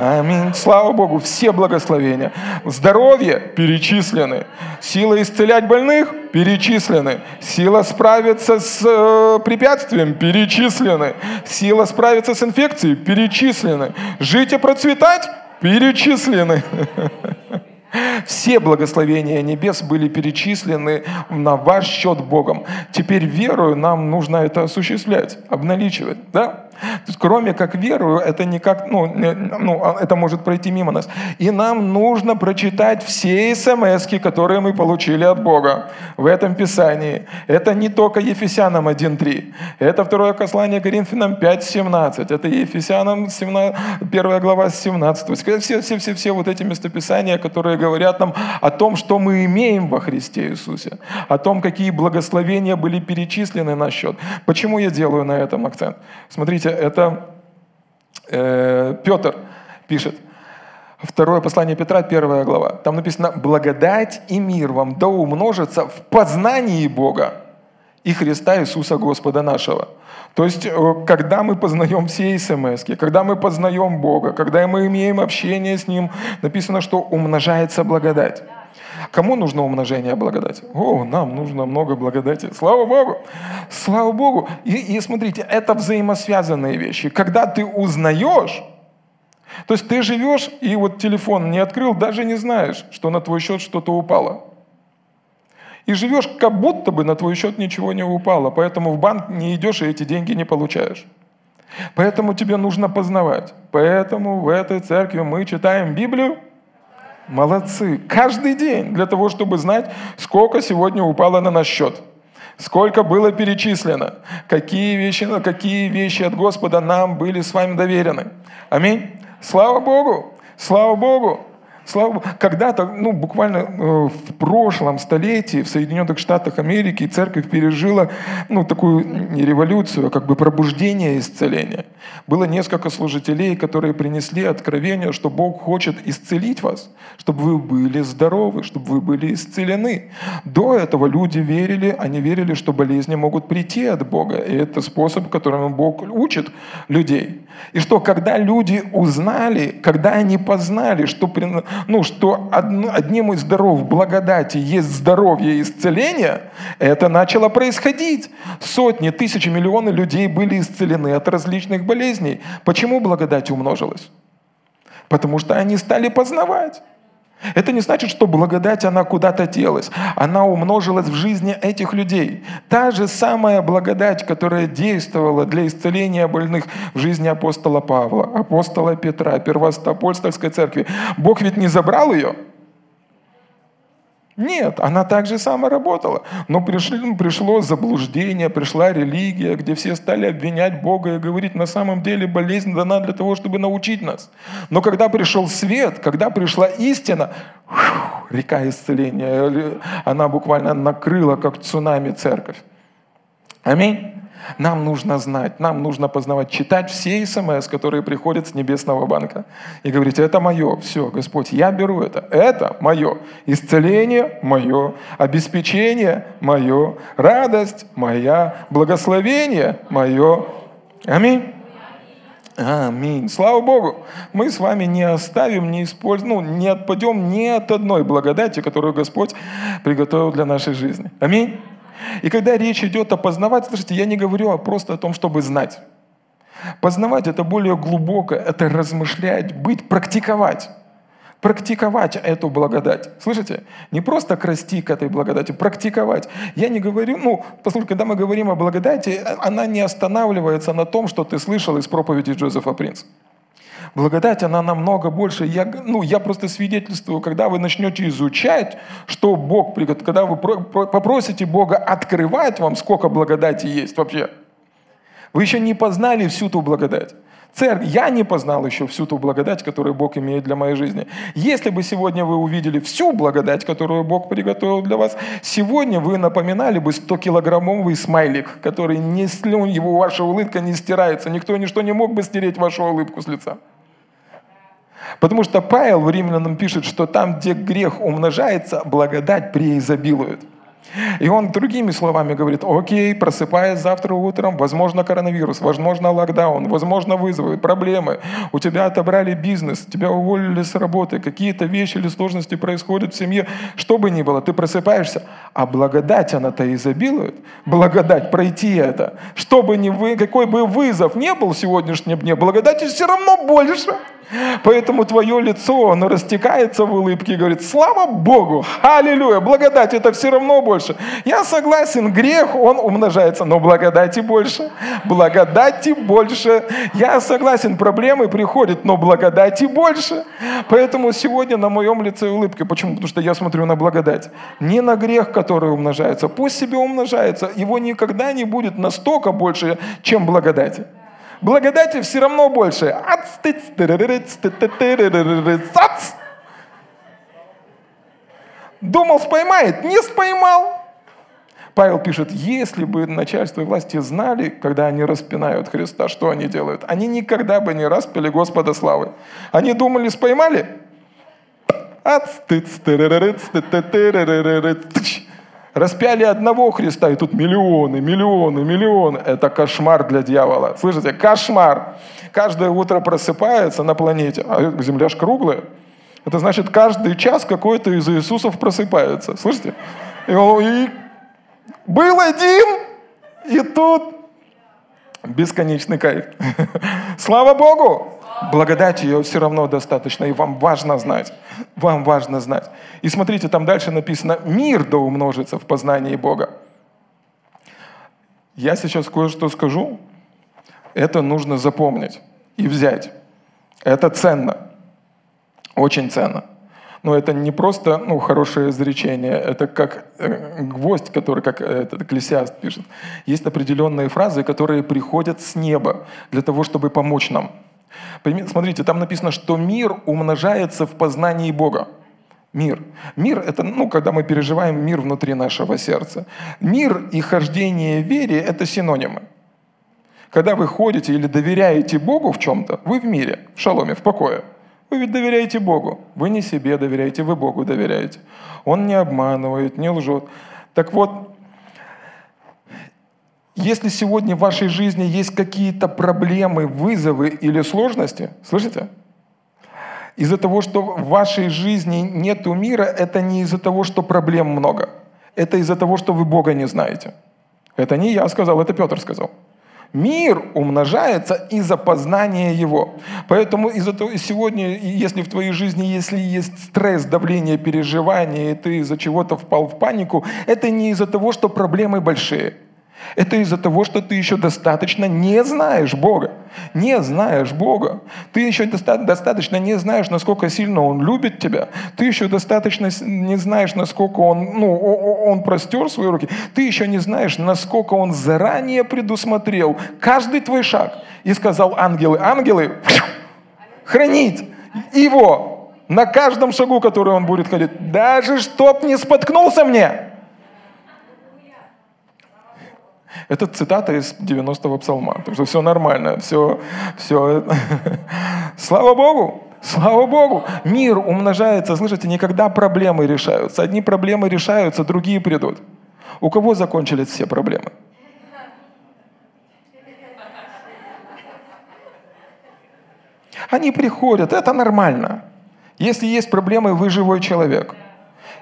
S1: Аминь. Слава Богу, все благословения. Здоровье перечислены. Сила исцелять больных перечислены. Сила справиться с э, препятствием перечислены. Сила справиться с инфекцией перечислены. Жить и процветать перечислены. Все благословения небес были перечислены на ваш счет Богом. Теперь верою нам нужно это осуществлять, обналичивать. Да? То есть, кроме как верую, это никак, ну, ну, а, это может пройти мимо нас. И нам нужно прочитать все смс которые мы получили от Бога в этом Писании. Это не только Ефесянам 1.3, это второе послание Коринфянам 5.17, это Ефесянам 17, 1 глава 17. Все, все, все, все вот эти местописания, которые говорят нам о том, что мы имеем во Христе Иисусе, о том, какие благословения были перечислены на счет. Почему я делаю на этом акцент? Смотрите, это э, Петр пишет. Второе послание Петра, первая глава. Там написано «Благодать и мир вам да умножится в познании Бога и Христа Иисуса Господа нашего». То есть, э, когда мы познаем все смс, когда мы познаем Бога, когда мы имеем общение с Ним, написано, что умножается благодать. Кому нужно умножение благодати? О, нам нужно много благодати. Слава Богу! Слава Богу! И, и смотрите, это взаимосвязанные вещи. Когда ты узнаешь, то есть ты живешь и вот телефон не открыл, даже не знаешь, что на твой счет что-то упало. И живешь, как будто бы на твой счет ничего не упало, поэтому в банк не идешь и эти деньги не получаешь. Поэтому тебе нужно познавать. Поэтому в этой церкви мы читаем Библию, Молодцы. Каждый день для того, чтобы знать, сколько сегодня упало на наш счет. Сколько было перечислено. Какие вещи, какие вещи от Господа нам были с вами доверены. Аминь. Слава Богу. Слава Богу. Когда-то, ну, буквально э, в прошлом столетии в Соединенных Штатах Америки церковь пережила, ну, такую не революцию, а как бы пробуждение исцеления. Было несколько служителей, которые принесли откровение, что Бог хочет исцелить вас, чтобы вы были здоровы, чтобы вы были исцелены. До этого люди верили, они верили, что болезни могут прийти от Бога. И это способ, которым Бог учит людей. И что, когда люди узнали, когда они познали, что ну, что одним из даров благодати есть здоровье и исцеление, это начало происходить. Сотни, тысячи, миллионы людей были исцелены от различных болезней. Почему благодать умножилась? Потому что они стали познавать. Это не значит, что благодать, она куда-то делась. Она умножилась в жизни этих людей. Та же самая благодать, которая действовала для исцеления больных в жизни апостола Павла, апостола Петра, Первостопольской церкви. Бог ведь не забрал ее – нет, она так же само работала. Но пришли, пришло заблуждение, пришла религия, где все стали обвинять Бога и говорить, на самом деле болезнь дана для того, чтобы научить нас. Но когда пришел свет, когда пришла истина, река исцеления, она буквально накрыла, как цунами, церковь. Аминь. Нам нужно знать, нам нужно познавать, читать все смс, которые приходят с небесного банка. И говорить, это мое, все, Господь, я беру это, это мое. Исцеление мое, обеспечение мое, радость моя, благословение мое. Аминь. Аминь. Слава Богу. Мы с вами не оставим, не используем, ну, не отпадем ни от одной благодати, которую Господь приготовил для нашей жизни. Аминь. И когда речь идет о познавать, слушайте, я не говорю просто о том, чтобы знать. Познавать – это более глубоко, это размышлять, быть, практиковать. Практиковать эту благодать. Слышите? Не просто расти к этой благодати, практиковать. Я не говорю, ну, послушайте, когда мы говорим о благодати, она не останавливается на том, что ты слышал из проповеди Джозефа Принца. Благодать, она намного больше. Я, ну, я просто свидетельствую, когда вы начнете изучать, что Бог когда вы попросите Бога открывать вам, сколько благодати есть вообще – Вы еще не познали всю ту благодать. Церковь, я не познал еще всю ту благодать, которую Бог имеет для моей жизни. Если бы сегодня вы увидели всю благодать, которую Бог приготовил для вас, сегодня вы напоминали бы 100-килограммовый смайлик, который не слюнь, его ваша улыбка не стирается. Никто ничто не мог бы стереть вашу улыбку с лица. Потому что Павел в Римлянам пишет, что там, где грех умножается, благодать преизобилует. И он другими словами говорит, окей, просыпаясь завтра утром, возможно коронавирус, возможно локдаун, возможно вызовы, проблемы, у тебя отобрали бизнес, тебя уволили с работы, какие-то вещи или сложности происходят в семье, что бы ни было, ты просыпаешься, а благодать она-то изобилует, благодать пройти это, что бы ни вы, какой бы вызов не был в сегодняшнем дне, благодати все равно больше. Поэтому твое лицо, оно растекается в улыбке и говорит, слава Богу, аллилуйя, благодать это все равно больше. Я согласен, грех, он умножается, но благодати больше, благодати больше. Я согласен, проблемы приходят, но благодати больше. Поэтому сегодня на моем лице улыбка. Почему? Потому что я смотрю на благодать. Не на грех, который умножается. Пусть себе умножается. Его никогда не будет настолько больше, чем благодати благодати все равно больше. Думал, споймает, не споймал. Павел пишет, если бы начальство и власти знали, когда они распинают Христа, что они делают, они никогда бы не распили Господа славы. Они думали, споймали? Распяли одного Христа, и тут миллионы, миллионы, миллионы. Это кошмар для дьявола. Слышите? Кошмар. Каждое утро просыпается на планете, а Земля ж круглая. Это значит, каждый час какой-то из Иисусов просыпается. Слышите? И он и был один, и тут бесконечный кайф. Слава Богу! Благодати ее все равно достаточно, и вам важно знать. Вам важно знать. И смотрите, там дальше написано, мир да умножится в познании Бога. Я сейчас кое-что скажу. Это нужно запомнить и взять. Это ценно. Очень ценно. Но это не просто ну, хорошее изречение, это как э, гвоздь, который, как этот Экклесиаст пишет. Есть определенные фразы, которые приходят с неба для того, чтобы помочь нам. Смотрите, там написано, что мир умножается в познании Бога. Мир. Мир – это, ну, когда мы переживаем мир внутри нашего сердца. Мир и хождение в вере – это синонимы. Когда вы ходите или доверяете Богу в чем-то, вы в мире, в шаломе, в покое. Вы ведь доверяете Богу. Вы не себе доверяете, вы Богу доверяете. Он не обманывает, не лжет. Так вот, если сегодня в вашей жизни есть какие-то проблемы, вызовы или сложности, слышите? Из-за того, что в вашей жизни нет мира, это не из-за того, что проблем много. Это из-за того, что вы Бога не знаете. Это не я сказал, это Петр сказал. Мир умножается из-за познания его. Поэтому из-за того, сегодня, если в твоей жизни, если есть стресс, давление, переживание, и ты из-за чего-то впал в панику, это не из-за того, что проблемы большие – это из-за того, что ты еще достаточно не знаешь Бога. Не знаешь Бога. Ты еще достаточно не знаешь, насколько сильно Он любит тебя. Ты еще достаточно не знаешь, насколько Он, ну, он простер свои руки. Ты еще не знаешь, насколько Он заранее предусмотрел каждый твой шаг. И сказал ангелы, ангелы, хранить Его на каждом шагу, который Он будет ходить. Даже чтоб не споткнулся мне. Это цитата из 90-го псалма. Так что все нормально, все, все. Слава Богу! Слава Богу! Мир умножается. Слышите, никогда проблемы решаются. Одни проблемы решаются, другие придут. У кого закончились все проблемы? Они приходят, это нормально. Если есть проблемы, вы живой человек –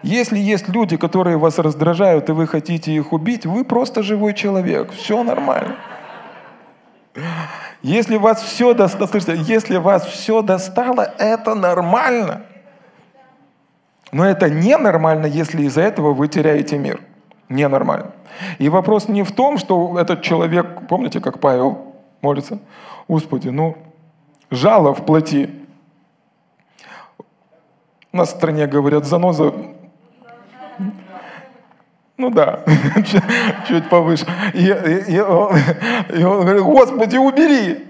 S1: если есть люди, которые вас раздражают, и вы хотите их убить, вы просто живой человек. Все нормально. Если вас все достало, слышите, если вас все достало, это нормально. Но это ненормально, если из-за этого вы теряете мир. Ненормально. И вопрос не в том, что этот человек, помните, как Павел молится? Господи, ну, жало в плоти. В стране говорят, заноза Ну да, чуть повыше. И, и, и, он, и он говорит, Господи, убери.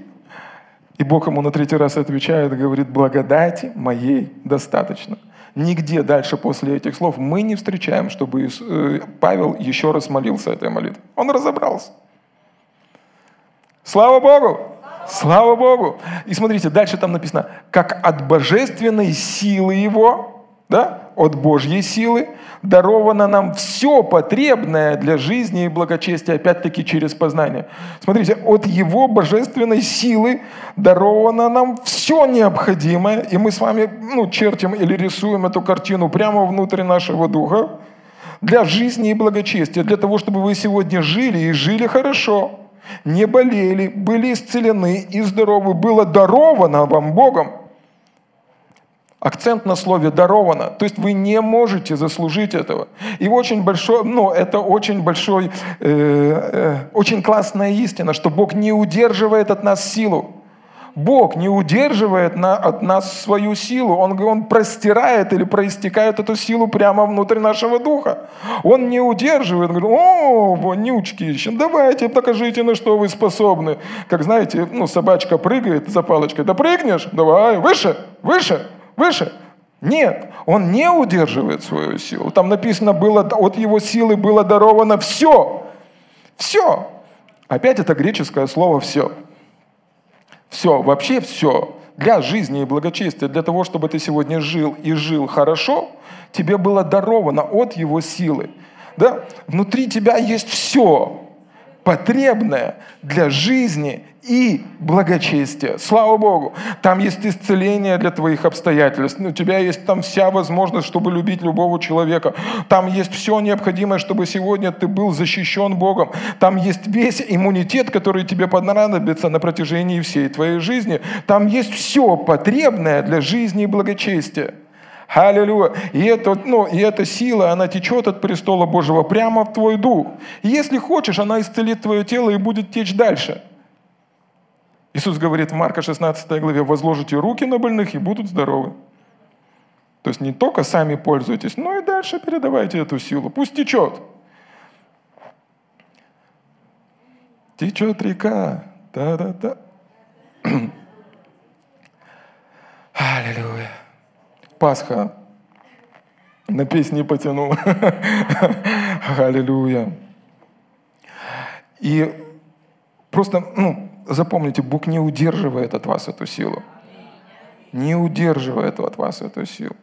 S1: И Бог ему на третий раз отвечает, говорит, благодати моей достаточно. Нигде дальше после этих слов мы не встречаем, чтобы э, Павел еще раз молился этой молитвой. Он разобрался. Слава Богу! Слава Богу! И смотрите, дальше там написано, как от божественной силы его, да, от Божьей силы, даровано нам все потребное для жизни и благочестия, опять-таки через познание. Смотрите, от Его божественной силы даровано нам все необходимое, и мы с вами ну, чертим или рисуем эту картину прямо внутри нашего духа для жизни и благочестия, для того, чтобы вы сегодня жили и жили хорошо, не болели, были исцелены и здоровы, было даровано вам Богом – Акцент на слове «даровано». То есть вы не можете заслужить этого. И очень большой, ну, это очень большой, э, э, очень классная истина, что Бог не удерживает от нас силу. Бог не удерживает на, от нас свою силу. Он, он простирает или проистекает эту силу прямо внутрь нашего духа. Он не удерживает. Он говорит, о, вонючки, давайте, покажите, на что вы способны. Как знаете, ну, собачка прыгает за палочкой. Да прыгнешь? Давай, выше, выше. Выше? Нет, он не удерживает свою силу. Там написано, было, от его силы было даровано все. Все. Опять это греческое слово «все». Все, вообще все. Для жизни и благочестия, для того, чтобы ты сегодня жил и жил хорошо, тебе было даровано от его силы. Да? Внутри тебя есть все потребное для жизни и благочестия. Слава Богу! Там есть исцеление для твоих обстоятельств. У тебя есть там вся возможность, чтобы любить любого человека. Там есть все необходимое, чтобы сегодня ты был защищен Богом. Там есть весь иммунитет, который тебе понадобится на протяжении всей твоей жизни. Там есть все потребное для жизни и благочестия. Аллилуйя. И, это, ну, и эта сила, она течет от престола Божьего прямо в твой дух. И если хочешь, она исцелит твое тело и будет течь дальше. Иисус говорит в Марка 16 главе, возложите руки на больных и будут здоровы. То есть не только сами пользуйтесь, но и дальше передавайте эту силу. Пусть течет. Течет река. Да-да-да. Аллилуйя. Пасха. На песни потянул. Аллилуйя. И просто, ну, запомните, Бог не удерживает от вас эту силу. Не удерживает от вас эту силу.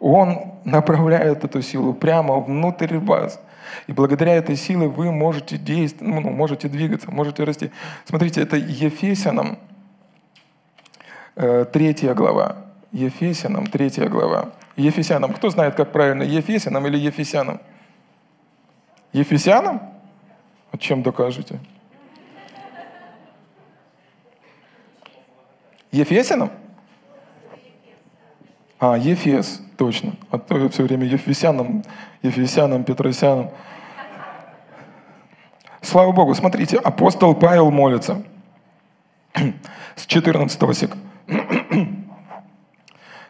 S1: Он направляет эту силу прямо внутрь вас. И благодаря этой силе вы можете действовать, ну, можете двигаться, можете расти. Смотрите, это Ефесянам, э, третья глава. Ефесянам, третья глава. Ефесянам. Кто знает, как правильно, Ефесянам или Ефесянам? Ефесянам? От чем докажете? Ефесянам? А, Ефес, точно. А то я все время Ефесянам, Ефесянам, Петросянам. Слава Богу, смотрите, апостол Павел молится с 14 стиха.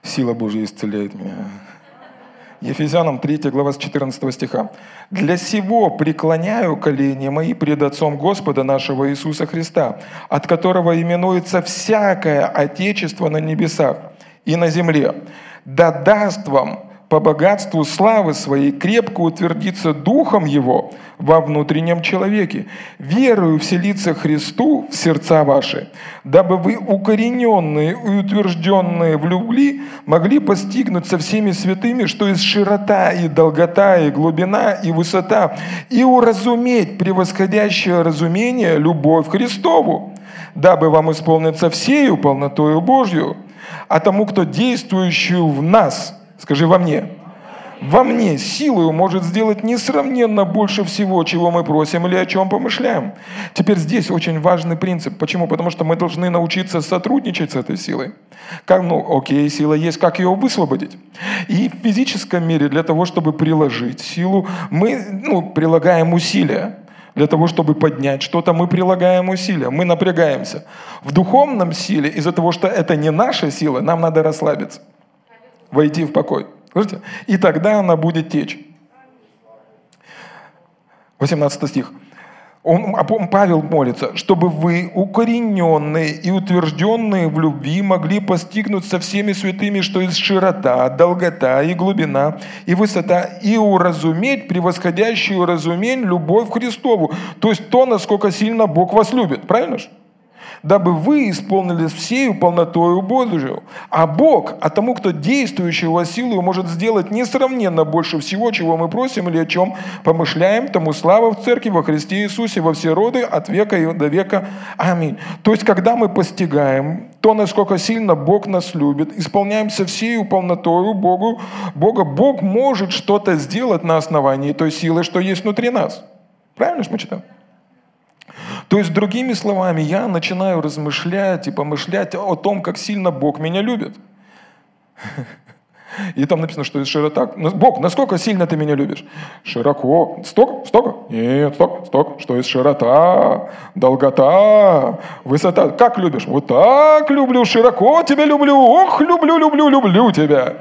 S1: Сила Божья исцеляет меня. Ефезянам 3 глава с 14 стиха. «Для сего преклоняю колени мои пред Отцом Господа нашего Иисуса Христа, от которого именуется всякое Отечество на небесах и на земле, да даст вам по богатству славы своей крепко утвердиться Духом Его во внутреннем человеке, верою вселиться Христу в сердца ваши, дабы вы, укорененные и утвержденные в любви, могли постигнуть со всеми святыми, что есть широта и долгота, и глубина, и высота, и уразуметь превосходящее разумение любовь Христову, дабы вам исполниться всею полнотою Божью, а тому, кто действующую в нас – Скажи во мне. Во мне силою может сделать несравненно больше всего, чего мы просим или о чем помышляем. Теперь здесь очень важный принцип. Почему? Потому что мы должны научиться сотрудничать с этой силой. Как, ну, окей, сила есть, как ее высвободить? И в физическом мире для того, чтобы приложить силу, мы ну, прилагаем усилия. Для того, чтобы поднять что-то, мы прилагаем усилия, мы напрягаемся. В духовном силе, из-за того, что это не наша сила, нам надо расслабиться войти в покой. Слышите? И тогда она будет течь. 18 стих. Он, а Павел молится, чтобы вы, укорененные и утвержденные в любви, могли постигнуть со всеми святыми, что есть широта, долгота и глубина, и высота, и уразуметь превосходящую разумень любовь Христову. То есть то, насколько сильно Бог вас любит. Правильно же? Дабы вы исполнились всею полнотою Божию. А Бог, а тому, кто действующий во силу, может сделать несравненно больше всего, чего мы просим или о чем помышляем, тому слава в Церкви во Христе Иисусе во все роды от века и до века. Аминь. То есть, когда мы постигаем то, насколько сильно Бог нас любит, исполняемся всею полнотою Богу, Бога, Бог может что-то сделать на основании той силы, что есть внутри нас. Правильно же мы читаем? То есть, другими словами, я начинаю размышлять и помышлять о том, как сильно Бог меня любит. И там написано, что широта. Бог, насколько сильно ты меня любишь? Широко. Столько? Столько? Нет, столько, столько. Что есть широта, долгота, высота. Как любишь? Вот так люблю, широко тебя люблю. Ох, люблю, люблю, люблю тебя.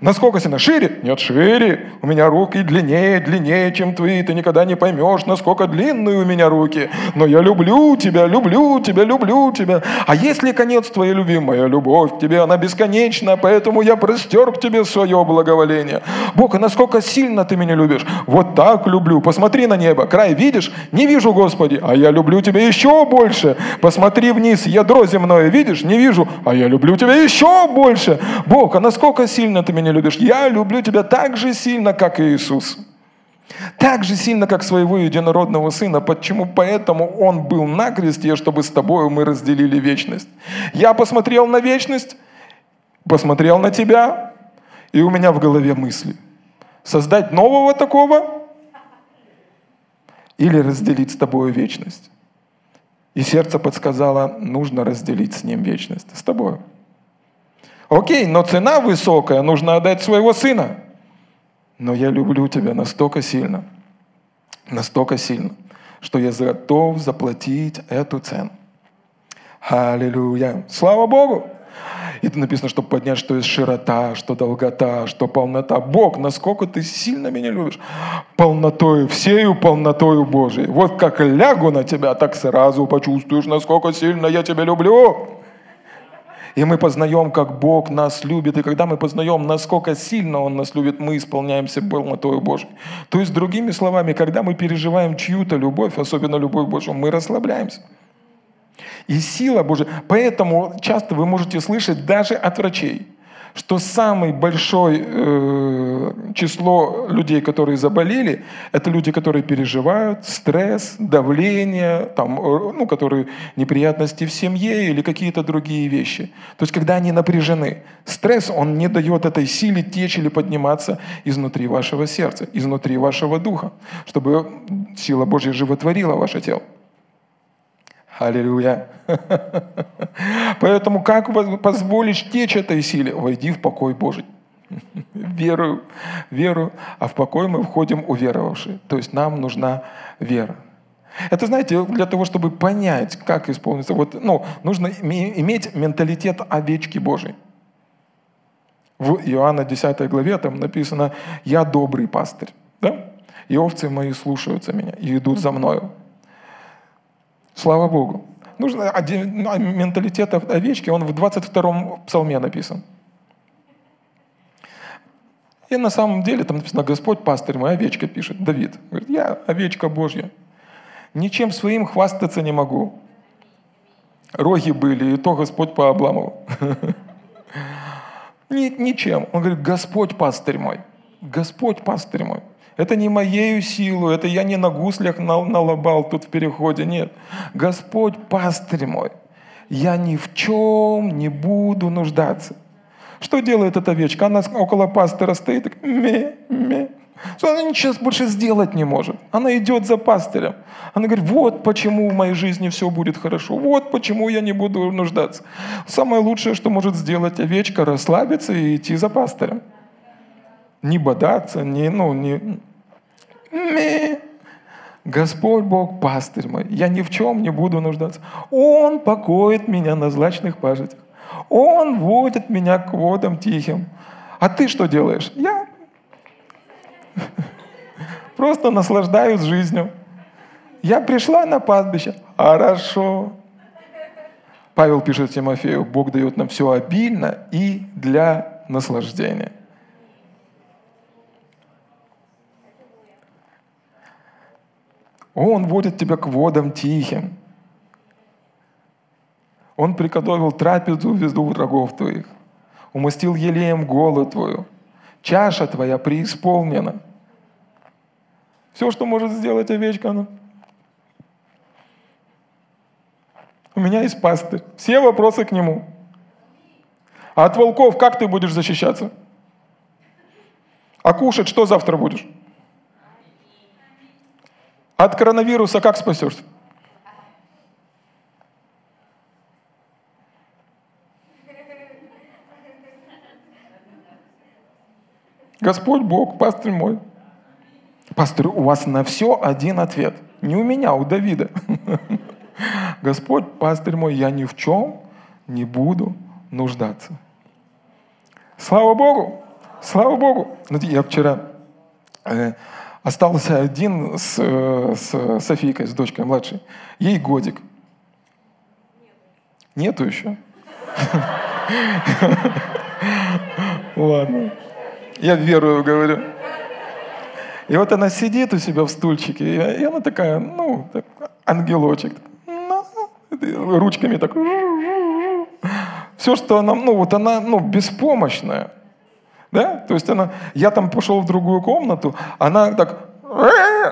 S1: Насколько сильно? Шире? Нет, шире. У меня руки длиннее, длиннее, чем твои. Ты никогда не поймешь, насколько длинные у меня руки. Но я люблю тебя, люблю тебя, люблю тебя. А если конец твоей любви? Моя любовь к тебе, она бесконечна, поэтому я простер к тебе тебе свое благоволение. Бог, а насколько сильно ты меня любишь? Вот так люблю. Посмотри на небо. Край видишь? Не вижу, Господи. А я люблю тебя еще больше. Посмотри вниз. Ядро земное видишь? Не вижу. А я люблю тебя еще больше. Бог, а насколько сильно ты меня любишь? Я люблю тебя так же сильно, как и Иисус. Так же сильно, как своего единородного сына. Почему? Поэтому он был на кресте, чтобы с тобой мы разделили вечность. Я посмотрел на вечность, посмотрел на тебя, и у меня в голове мысли. Создать нового такого или разделить с тобой вечность? И сердце подсказало, нужно разделить с ним вечность. С тобой. Окей, но цена высокая, нужно отдать своего сына. Но я люблю тебя настолько сильно, настолько сильно, что я готов заплатить эту цену. Аллилуйя. Слава Богу! И это написано, чтобы поднять, что есть широта, что долгота, что полнота. Бог, насколько ты сильно меня любишь. Полнотою, всею полнотою Божией. Вот как лягу на тебя, так сразу почувствуешь, насколько сильно я тебя люблю. И мы познаем, как Бог нас любит. И когда мы познаем, насколько сильно Он нас любит, мы исполняемся полнотою Божией. То есть, другими словами, когда мы переживаем чью-то любовь, особенно любовь Божью, мы расслабляемся. И сила Божия. Поэтому часто вы можете слышать даже от врачей, что самое большое э, число людей, которые заболели, это люди, которые переживают стресс, давление, там, э, ну, которые неприятности в семье или какие-то другие вещи. То есть, когда они напряжены, стресс, он не дает этой силе течь или подниматься изнутри вашего сердца, изнутри вашего духа, чтобы сила Божья животворила ваше тело. Аллилуйя. Поэтому как позволишь течь этой силе? Войди в покой Божий. Верую, верую, а в покой мы входим уверовавшие. То есть нам нужна вера. Это, знаете, для того, чтобы понять, как исполниться, вот, ну, нужно иметь менталитет овечки Божьей. В Иоанна 10 главе там написано «Я добрый пастырь». Да? И овцы мои слушаются меня и идут за мною. Слава Богу. Нужно один, ну, менталитет овечки, он в 22-м псалме написан. И на самом деле там написано, Господь пастырь мой, овечка пишет, Давид. Говорит, я овечка Божья. Ничем своим хвастаться не могу. Роги были, и то Господь пообламывал. Ничем. Он говорит, Господь пастырь мой. Господь пастырь мой. Это не моею силу, это я не на гуслях налобал тут в переходе, нет. Господь пастырь мой, я ни в чем не буду нуждаться. Что делает эта овечка? Она около пастора стоит, так, ме, ме. Что она ничего больше сделать не может. Она идет за пастырем. Она говорит, вот почему в моей жизни все будет хорошо. Вот почему я не буду нуждаться. Самое лучшее, что может сделать овечка, расслабиться и идти за пастырем не бодаться, не, ну, не... Ми. Господь Бог, пастырь мой, я ни в чем не буду нуждаться. Он покоит меня на злачных пажитях. Он водит меня к водам тихим. А ты что делаешь? Я просто наслаждаюсь жизнью. Я пришла на пастбище. Хорошо. Павел пишет Тимофею, Бог дает нам все обильно и для наслаждения. Он водит тебя к водам тихим. Он приготовил трапезу везду врагов твоих. Умастил елеем голову твою. Чаша твоя преисполнена. Все, что может сделать овечка, она. У меня есть пастырь. Все вопросы к нему. А от волков как ты будешь защищаться? А кушать что завтра будешь? От коронавируса как спасешься? Господь Бог, пастырь мой. Пастырь, у вас на все один ответ. Не у меня, а у Давида. Господь, пастырь мой, я ни в чем не буду нуждаться. Слава Богу! Слава Богу! Я вчера э, остался один с, э, с Софийкой, с дочкой младшей. Ей годик. Нету еще? Ладно. Я верую, говорю. И вот она сидит у себя в стульчике, и она такая, ну, так, ангелочек. Ну, ручками так. Все, что она, ну, вот она, ну, беспомощная. Да? То есть она, я там пошел в другую комнату, она так,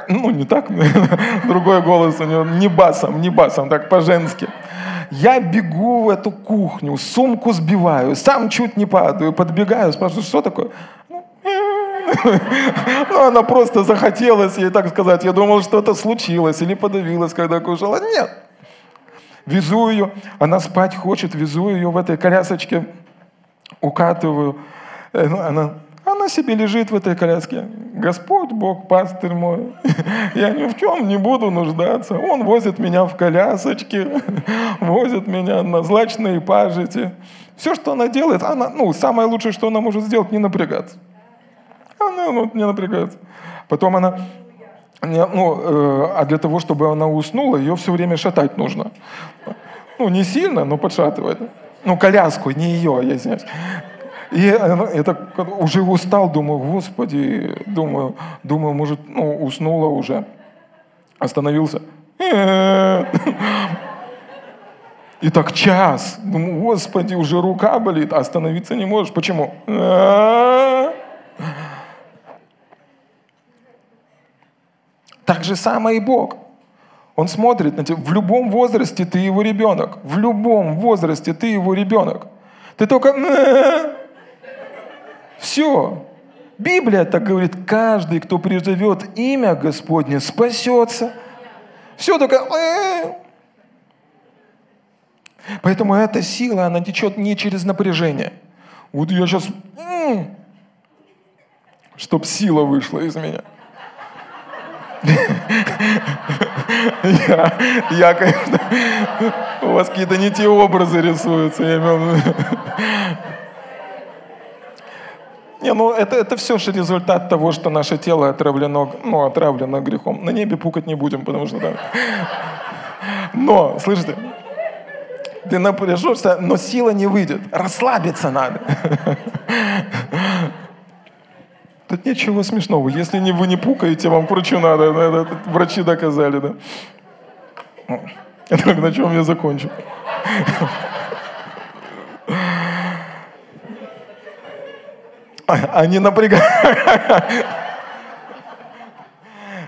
S1: ну, не так, другой голос у нее, не басом, не басом, так по-женски. Я бегу в эту кухню, сумку сбиваю, сам чуть не падаю, подбегаю, спрашиваю, что такое? Ну, она просто захотелось ей так сказать. Я думал, что это случилось или подавилась, когда кушала. Нет. Везу ее, она спать хочет, везу ее в этой колясочке, укатываю. Э, ну, она, она себе лежит в этой коляске. Господь Бог, пастырь мой, я ни в чем не буду нуждаться. Он возит меня в колясочке, возит меня на злачные пажити. Все, что она делает, она, ну, самое лучшее, что она может сделать, не напрягаться. Она ну, не напрягается. Потом она, ну, э, а для того, чтобы она уснула, ее все время шатать нужно. Ну, не сильно, но подшатывает. Ну, коляску, не ее, я извиняюсь. И я так уже устал, думаю, господи, думаю, думаю, может, ну, уснула уже. Остановился. И так час. Думаю, господи, уже рука болит, а остановиться не можешь. Почему? Так же самое и Бог. Он смотрит на тебя. В любом возрасте ты его ребенок. В любом возрасте ты его ребенок. Ты только... Все. Библия так говорит, каждый, кто призовет имя Господне, спасется. Все только... Поэтому эта сила, она течет не через напряжение. Вот я сейчас... Чтоб сила вышла из меня. Я, я, конечно, у вас какие-то не те образы рисуются, я имел. Не, ну это, это все же результат того, что наше тело отравлено, ну, отравлено грехом. На небе пукать не будем, потому что там... Но, слышите, ты напряжешься, но сила не выйдет. Расслабиться надо. Тут ничего смешного. Если не, вы не пукаете, вам к врачу надо. Это, врачи доказали, да. Так, на чем я закончу? Они напрягают.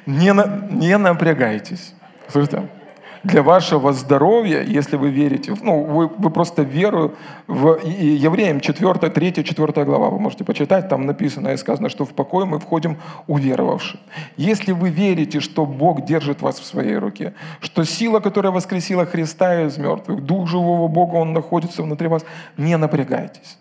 S1: Не, не напрягайтесь. Слушайте, для вашего здоровья, если вы верите, ну, вы, вы просто веру в Евреям 4, 3, 4 глава, вы можете почитать, там написано и сказано, что в покой мы входим уверовавши. Если вы верите, что Бог держит вас в своей руке, что сила, которая воскресила Христа из мертвых, Дух живого Бога, Он находится внутри вас, не напрягайтесь.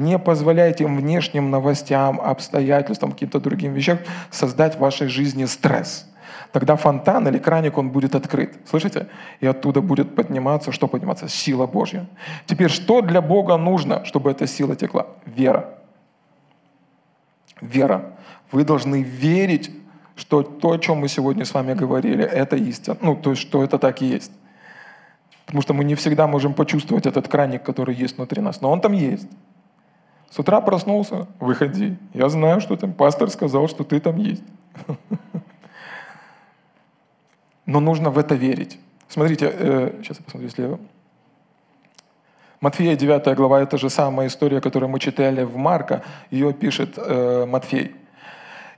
S1: Не позволяйте внешним новостям, обстоятельствам, каким-то другим вещам создать в вашей жизни стресс – Тогда фонтан или краник, он будет открыт. Слышите? И оттуда будет подниматься, что подниматься? Сила Божья. Теперь, что для Бога нужно, чтобы эта сила текла? Вера. Вера. Вы должны верить, что то, о чем мы сегодня с вами говорили, это истина. Ну, то есть, что это так и есть. Потому что мы не всегда можем почувствовать этот краник, который есть внутри нас. Но он там есть. С утра проснулся, выходи. Я знаю, что там. Пастор сказал, что ты там есть. Но нужно в это верить. Смотрите, э, сейчас я посмотрю слева. Матфея 9 глава, это же самая история, которую мы читали в Марка, ее пишет э, Матфей.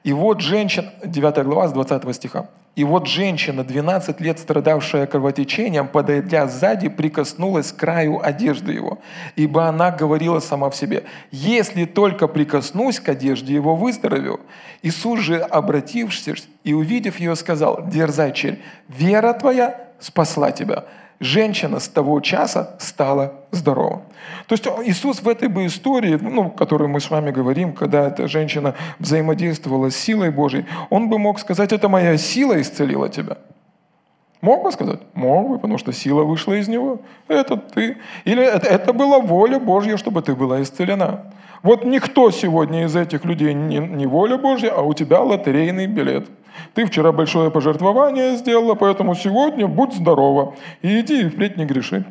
S1: И вот женщина, 9 глава с 20 стиха. И вот женщина, 12 лет страдавшая кровотечением, подойдя сзади, прикоснулась к краю одежды его, ибо она говорила сама в себе, «Если только прикоснусь к одежде его, выздоровею». Иисус же, обратившись и увидев ее, сказал, «Дерзай, черь, вера твоя спасла тебя» женщина с того часа стала здорова. То есть Иисус в этой бы истории, ну, которую мы с вами говорим, когда эта женщина взаимодействовала с силой Божьей, он бы мог сказать, это моя сила исцелила тебя. Мог бы сказать? Мог бы, потому что сила вышла из него. Это ты. Или это, это была воля Божья, чтобы ты была исцелена. Вот никто сегодня из этих людей не, не воля Божья, а у тебя лотерейный билет – ты вчера большое пожертвование сделала, поэтому сегодня будь здорова и иди и впредь не греши.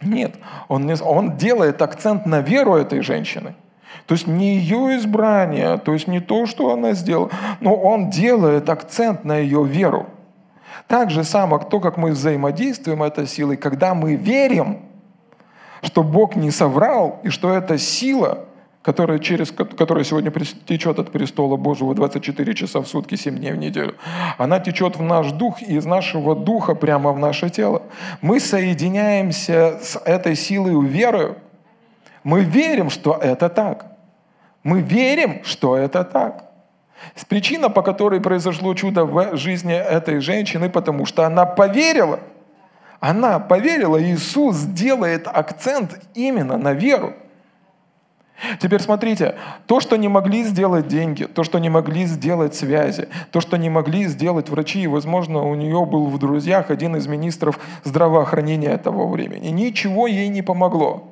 S1: Нет, он, не, он делает акцент на веру этой женщины. То есть не ее избрание, то есть не то, что она сделала, но он делает акцент на ее веру. Так же само, то, как мы взаимодействуем этой силой, когда мы верим, что Бог не соврал, и что эта сила которая, через, которая сегодня течет от престола Божьего 24 часа в сутки, 7 дней в неделю. Она течет в наш дух и из нашего духа прямо в наше тело. Мы соединяемся с этой силой веры. Мы верим, что это так. Мы верим, что это так. Причина, по которой произошло чудо в жизни этой женщины, потому что она поверила. Она поверила, Иисус делает акцент именно на веру. Теперь смотрите, то, что не могли сделать деньги, то, что не могли сделать связи, то, что не могли сделать врачи, и, возможно, у нее был в друзьях один из министров здравоохранения того времени, ничего ей не помогло.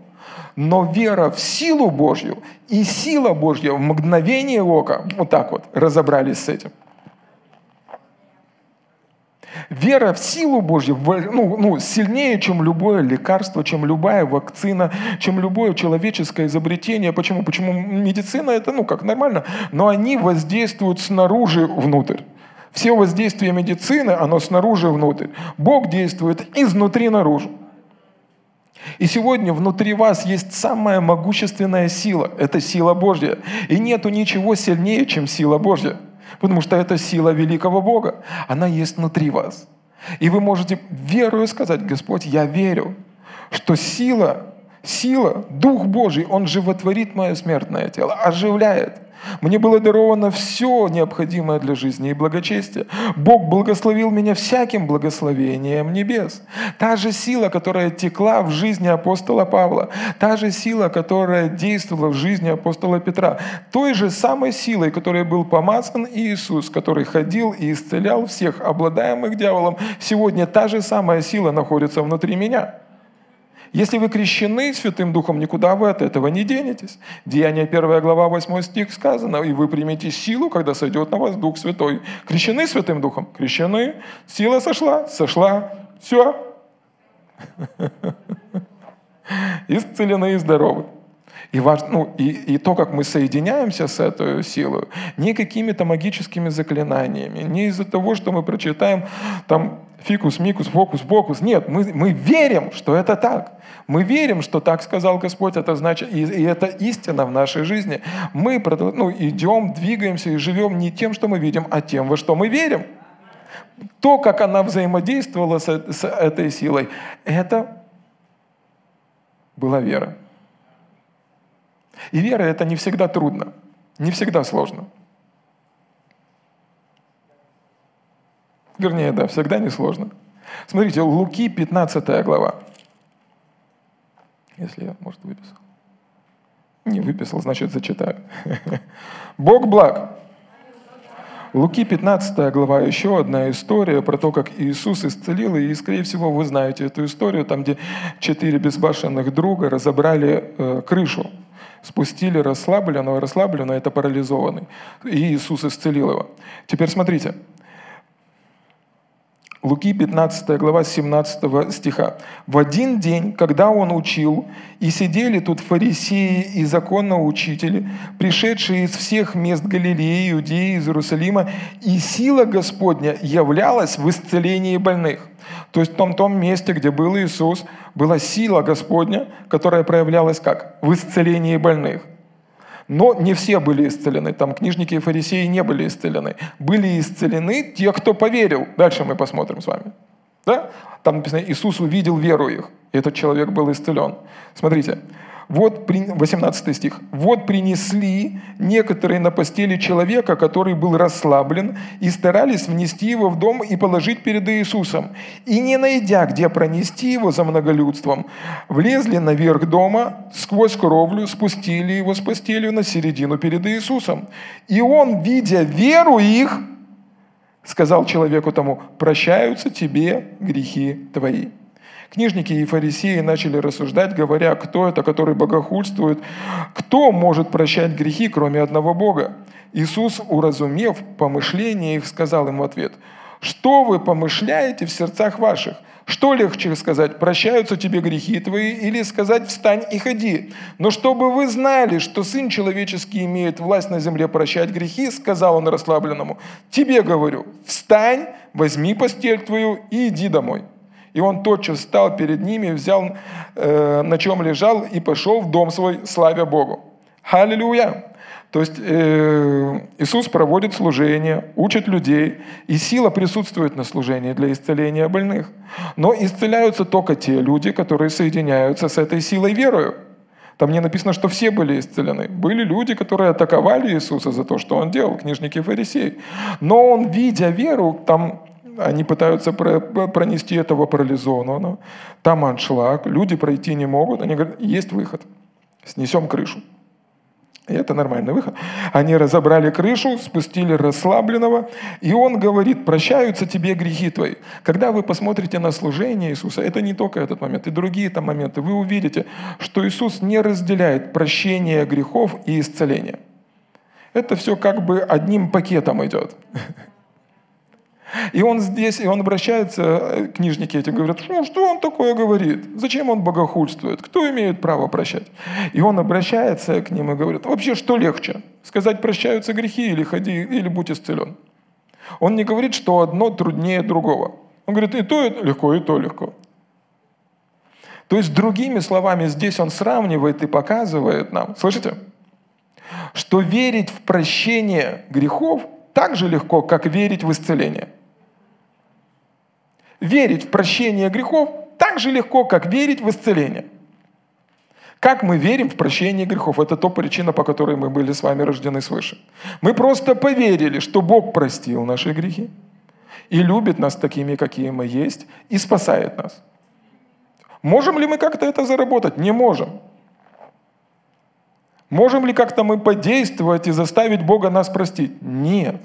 S1: Но вера в силу Божью и сила Божья в мгновение ока, вот так вот, разобрались с этим – Вера в силу Божью ну, ну, сильнее, чем любое лекарство, чем любая вакцина, чем любое человеческое изобретение. Почему? Почему медицина это, ну, как нормально, но они воздействуют снаружи внутрь. Все воздействие медицины, оно снаружи внутрь. Бог действует изнутри наружу. И сегодня внутри вас есть самая могущественная сила. Это сила Божья. И нету ничего сильнее, чем сила Божья. Потому что это сила великого Бога. Она есть внутри вас. И вы можете верою сказать, Господь, я верю, что сила, сила, Дух Божий, Он животворит мое смертное тело, оживляет – мне было даровано все необходимое для жизни и благочестия. Бог благословил меня всяким благословением небес. Та же сила, которая текла в жизни апостола Павла, та же сила, которая действовала в жизни апостола Петра, той же самой силой, которой был помазан Иисус, который ходил и исцелял всех обладаемых дьяволом, сегодня та же самая сила находится внутри меня. Если вы крещены Святым Духом, никуда вы от этого не денетесь. Деяние 1 глава 8 стих сказано, и вы примете силу, когда сойдет на вас Дух Святой. Крещены Святым Духом? Крещены. Сила сошла? Сошла. Все. Исцелены и здоровы. И, важ, ну, и, и то, как мы соединяемся с этой силой, не какими-то магическими заклинаниями, не из-за того, что мы прочитаем там фикус, микус, фокус, бокус. Нет, мы, мы верим, что это так. Мы верим, что так сказал Господь, это значит, и, и это истина в нашей жизни. Мы ну, идем, двигаемся и живем не тем, что мы видим, а тем, во что мы верим. То, как она взаимодействовала с, с этой силой, это была вера. И вера это не всегда трудно, не всегда сложно. Вернее, да, всегда несложно. Смотрите, Луки 15 глава. Если я, может, выписал. Не выписал, значит, зачитаю. Бог благ. Луки 15 глава, еще одна история про то, как Иисус исцелил, и, скорее всего, вы знаете эту историю, там, где четыре безбашенных друга разобрали э, крышу спустили расслабленного, расслабленного, это парализованный. И Иисус исцелил его. Теперь смотрите, Луки 15 глава 17 стиха. «В один день, когда он учил, и сидели тут фарисеи и законоучители, пришедшие из всех мест Галилеи, Иудеи, из Иерусалима, и сила Господня являлась в исцелении больных». То есть в том, том месте, где был Иисус, была сила Господня, которая проявлялась как? В исцелении больных. Но не все были исцелены. Там книжники и фарисеи не были исцелены. Были исцелены те, кто поверил. Дальше мы посмотрим с вами. Да? Там написано, Иисус увидел веру их. И этот человек был исцелен. Смотрите, вот 18 стих. «Вот принесли некоторые на постели человека, который был расслаблен, и старались внести его в дом и положить перед Иисусом. И не найдя, где пронести его за многолюдством, влезли наверх дома, сквозь кровлю спустили его с постелью на середину перед Иисусом. И он, видя веру их, сказал человеку тому, прощаются тебе грехи твои. Книжники и фарисеи начали рассуждать, говоря, кто это, который богохульствует, кто может прощать грехи, кроме одного Бога. Иисус, уразумев помышления их, сказал им в ответ, что вы помышляете в сердцах ваших? Что легче сказать, прощаются тебе грехи твои, или сказать, встань и ходи? Но чтобы вы знали, что Сын Человеческий имеет власть на земле прощать грехи, сказал он расслабленному, тебе говорю, встань, возьми постель твою и иди домой. И он тотчас встал перед ними, взял, э, на чем лежал, и пошел в дом свой, славя Богу. Аллилуйя! То есть э, Иисус проводит служение, учит людей, и сила присутствует на служении для исцеления больных. Но исцеляются только те люди, которые соединяются с этой силой верою. Там не написано, что все были исцелены. Были люди, которые атаковали Иисуса за то, что Он делал, книжники фарисеи. Но Он, видя веру, там они пытаются пронести этого парализованного. Там аншлаг, люди пройти не могут. Они говорят, есть выход, снесем крышу. И это нормальный выход. Они разобрали крышу, спустили расслабленного, и он говорит, прощаются тебе грехи твои. Когда вы посмотрите на служение Иисуса, это не только этот момент, и другие там моменты, вы увидите, что Иисус не разделяет прощение грехов и исцеление. Это все как бы одним пакетом идет. И он здесь, и он обращается, э, книжники эти говорят, ну что он такое говорит? Зачем он богохульствует? Кто имеет право прощать? И он обращается к ним и говорит, вообще что легче? Сказать прощаются грехи или ходи, или будь исцелен? Он не говорит, что одно труднее другого. Он говорит, и то легко, и то легко. То есть, другими словами, здесь он сравнивает и показывает нам, слышите, что верить в прощение грехов так же легко, как верить в исцеление – верить в прощение грехов так же легко, как верить в исцеление. Как мы верим в прощение грехов? Это то причина, по которой мы были с вами рождены свыше. Мы просто поверили, что Бог простил наши грехи и любит нас такими, какие мы есть, и спасает нас. Можем ли мы как-то это заработать? Не можем. Можем ли как-то мы подействовать и заставить Бога нас простить? Нет.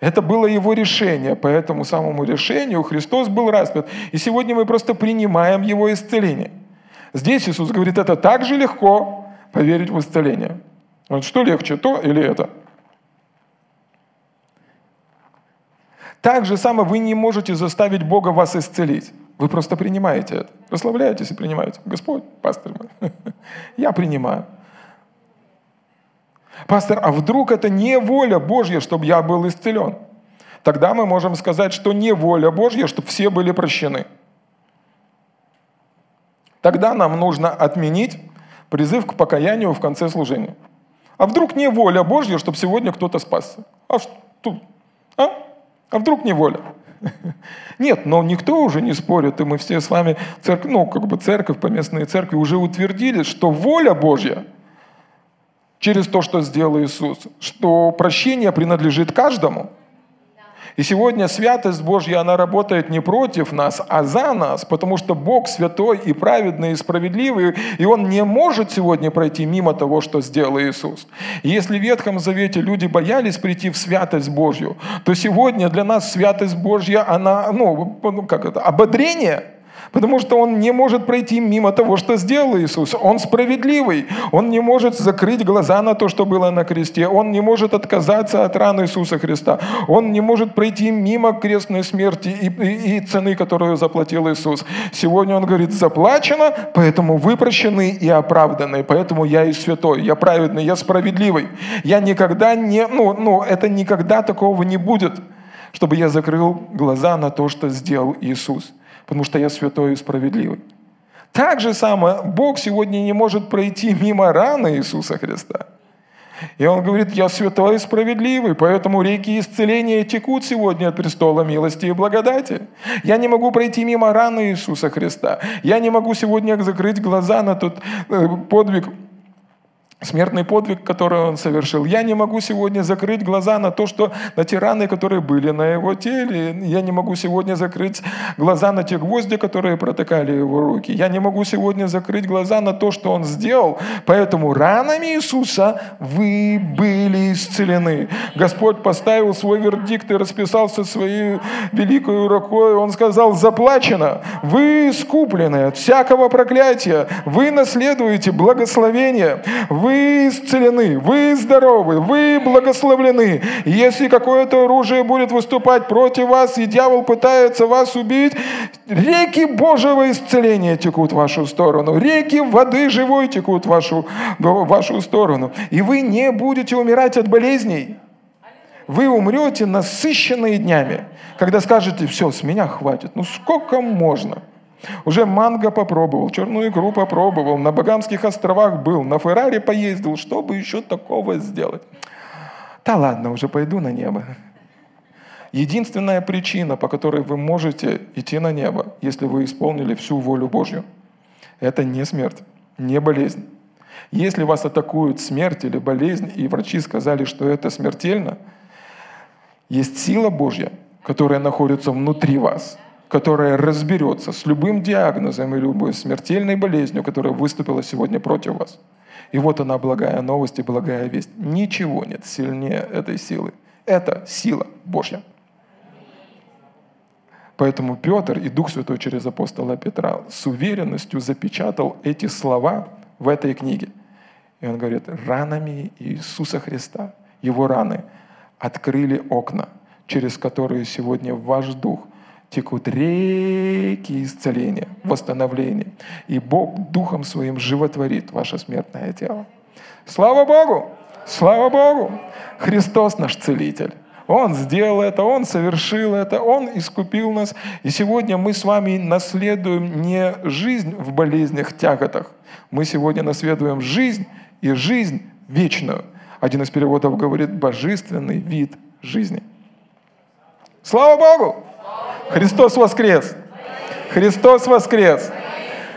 S1: Это было его решение. По этому самому решению Христос был распят. И сегодня мы просто принимаем его исцеление. Здесь Иисус говорит, это так же легко поверить в исцеление. Вот что легче, то или это? Так же самое вы не можете заставить Бога вас исцелить. Вы просто принимаете это. Расслабляетесь и принимаете. Господь, пастор мой, я принимаю. Пастор, а вдруг это не воля Божья, чтобы я был исцелен? Тогда мы можем сказать, что не воля Божья, чтобы все были прощены. Тогда нам нужно отменить призыв к покаянию в конце служения. А вдруг не воля Божья, чтобы сегодня кто-то спасся? А, что? а? а вдруг не воля? Нет, но никто уже не спорит, и мы все с вами, церковь, ну, как бы церковь, поместные церкви уже утвердили, что воля Божья – через то, что сделал Иисус, что прощение принадлежит каждому. И сегодня святость Божья, она работает не против нас, а за нас, потому что Бог святой и праведный и справедливый, и Он не может сегодня пройти мимо того, что сделал Иисус. И если в Ветхом Завете люди боялись прийти в святость Божью, то сегодня для нас святость Божья, она, ну, ну как это, ободрение – Потому что он не может пройти мимо того, что сделал Иисус. Он справедливый. Он не может закрыть глаза на то, что было на кресте. Он не может отказаться от раны Иисуса Христа. Он не может пройти мимо крестной смерти и, и, и цены, которую заплатил Иисус. Сегодня он говорит, заплачено, поэтому вы прощены и оправданы. Поэтому я и святой, я праведный, я справедливый. Я никогда не, ну, ну, это никогда такого не будет, чтобы я закрыл глаза на то, что сделал Иисус потому что я святой и справедливый. Так же самое, Бог сегодня не может пройти мимо раны Иисуса Христа. И Он говорит, я святой и справедливый, поэтому реки исцеления текут сегодня от престола милости и благодати. Я не могу пройти мимо раны Иисуса Христа. Я не могу сегодня закрыть глаза на тот э, подвиг смертный подвиг, который он совершил. Я не могу сегодня закрыть глаза на то, что на те раны, которые были на его теле. Я не могу сегодня закрыть глаза на те гвозди, которые протыкали его руки. Я не могу сегодня закрыть глаза на то, что он сделал. Поэтому ранами Иисуса вы были исцелены. Господь поставил свой вердикт и расписался своей великой рукой. Он сказал, заплачено, вы искуплены от всякого проклятия, вы наследуете благословение, вы вы исцелены, вы здоровы, вы благословлены. Если какое-то оружие будет выступать против вас, и дьявол пытается вас убить, реки Божьего исцеления текут в вашу сторону, реки воды живой текут в вашу, в вашу сторону. И вы не будете умирать от болезней. Вы умрете насыщенные днями, когда скажете, все, с меня хватит, ну сколько можно – уже манго попробовал, черную икру попробовал, на Багамских островах был, на Феррари поездил, чтобы еще такого сделать. Да ладно, уже пойду на небо. Единственная причина, по которой вы можете идти на небо, если вы исполнили всю волю Божью, это не смерть, не болезнь. Если вас атакуют смерть или болезнь, и врачи сказали, что это смертельно, есть сила Божья, которая находится внутри вас – которая разберется с любым диагнозом и любой смертельной болезнью, которая выступила сегодня против вас. И вот она, благая новость и благая весть. Ничего нет сильнее этой силы. Это сила Божья. Поэтому Петр и Дух Святой через апостола Петра с уверенностью запечатал эти слова в этой книге. И он говорит, ранами Иисуса Христа, его раны открыли окна, через которые сегодня ваш дух текут реки исцеления, восстановления. И Бог Духом Своим животворит ваше смертное тело. Слава Богу! Слава Богу! Христос наш Целитель. Он сделал это, Он совершил это, Он искупил нас. И сегодня мы с вами наследуем не жизнь в болезнях, тяготах. Мы сегодня наследуем жизнь и жизнь вечную. Один из переводов говорит «божественный вид жизни». Слава Богу! Христос воскрес! Христос воскрес!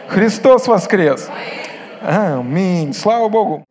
S1: Христос воскрес! Аминь! Слава Богу!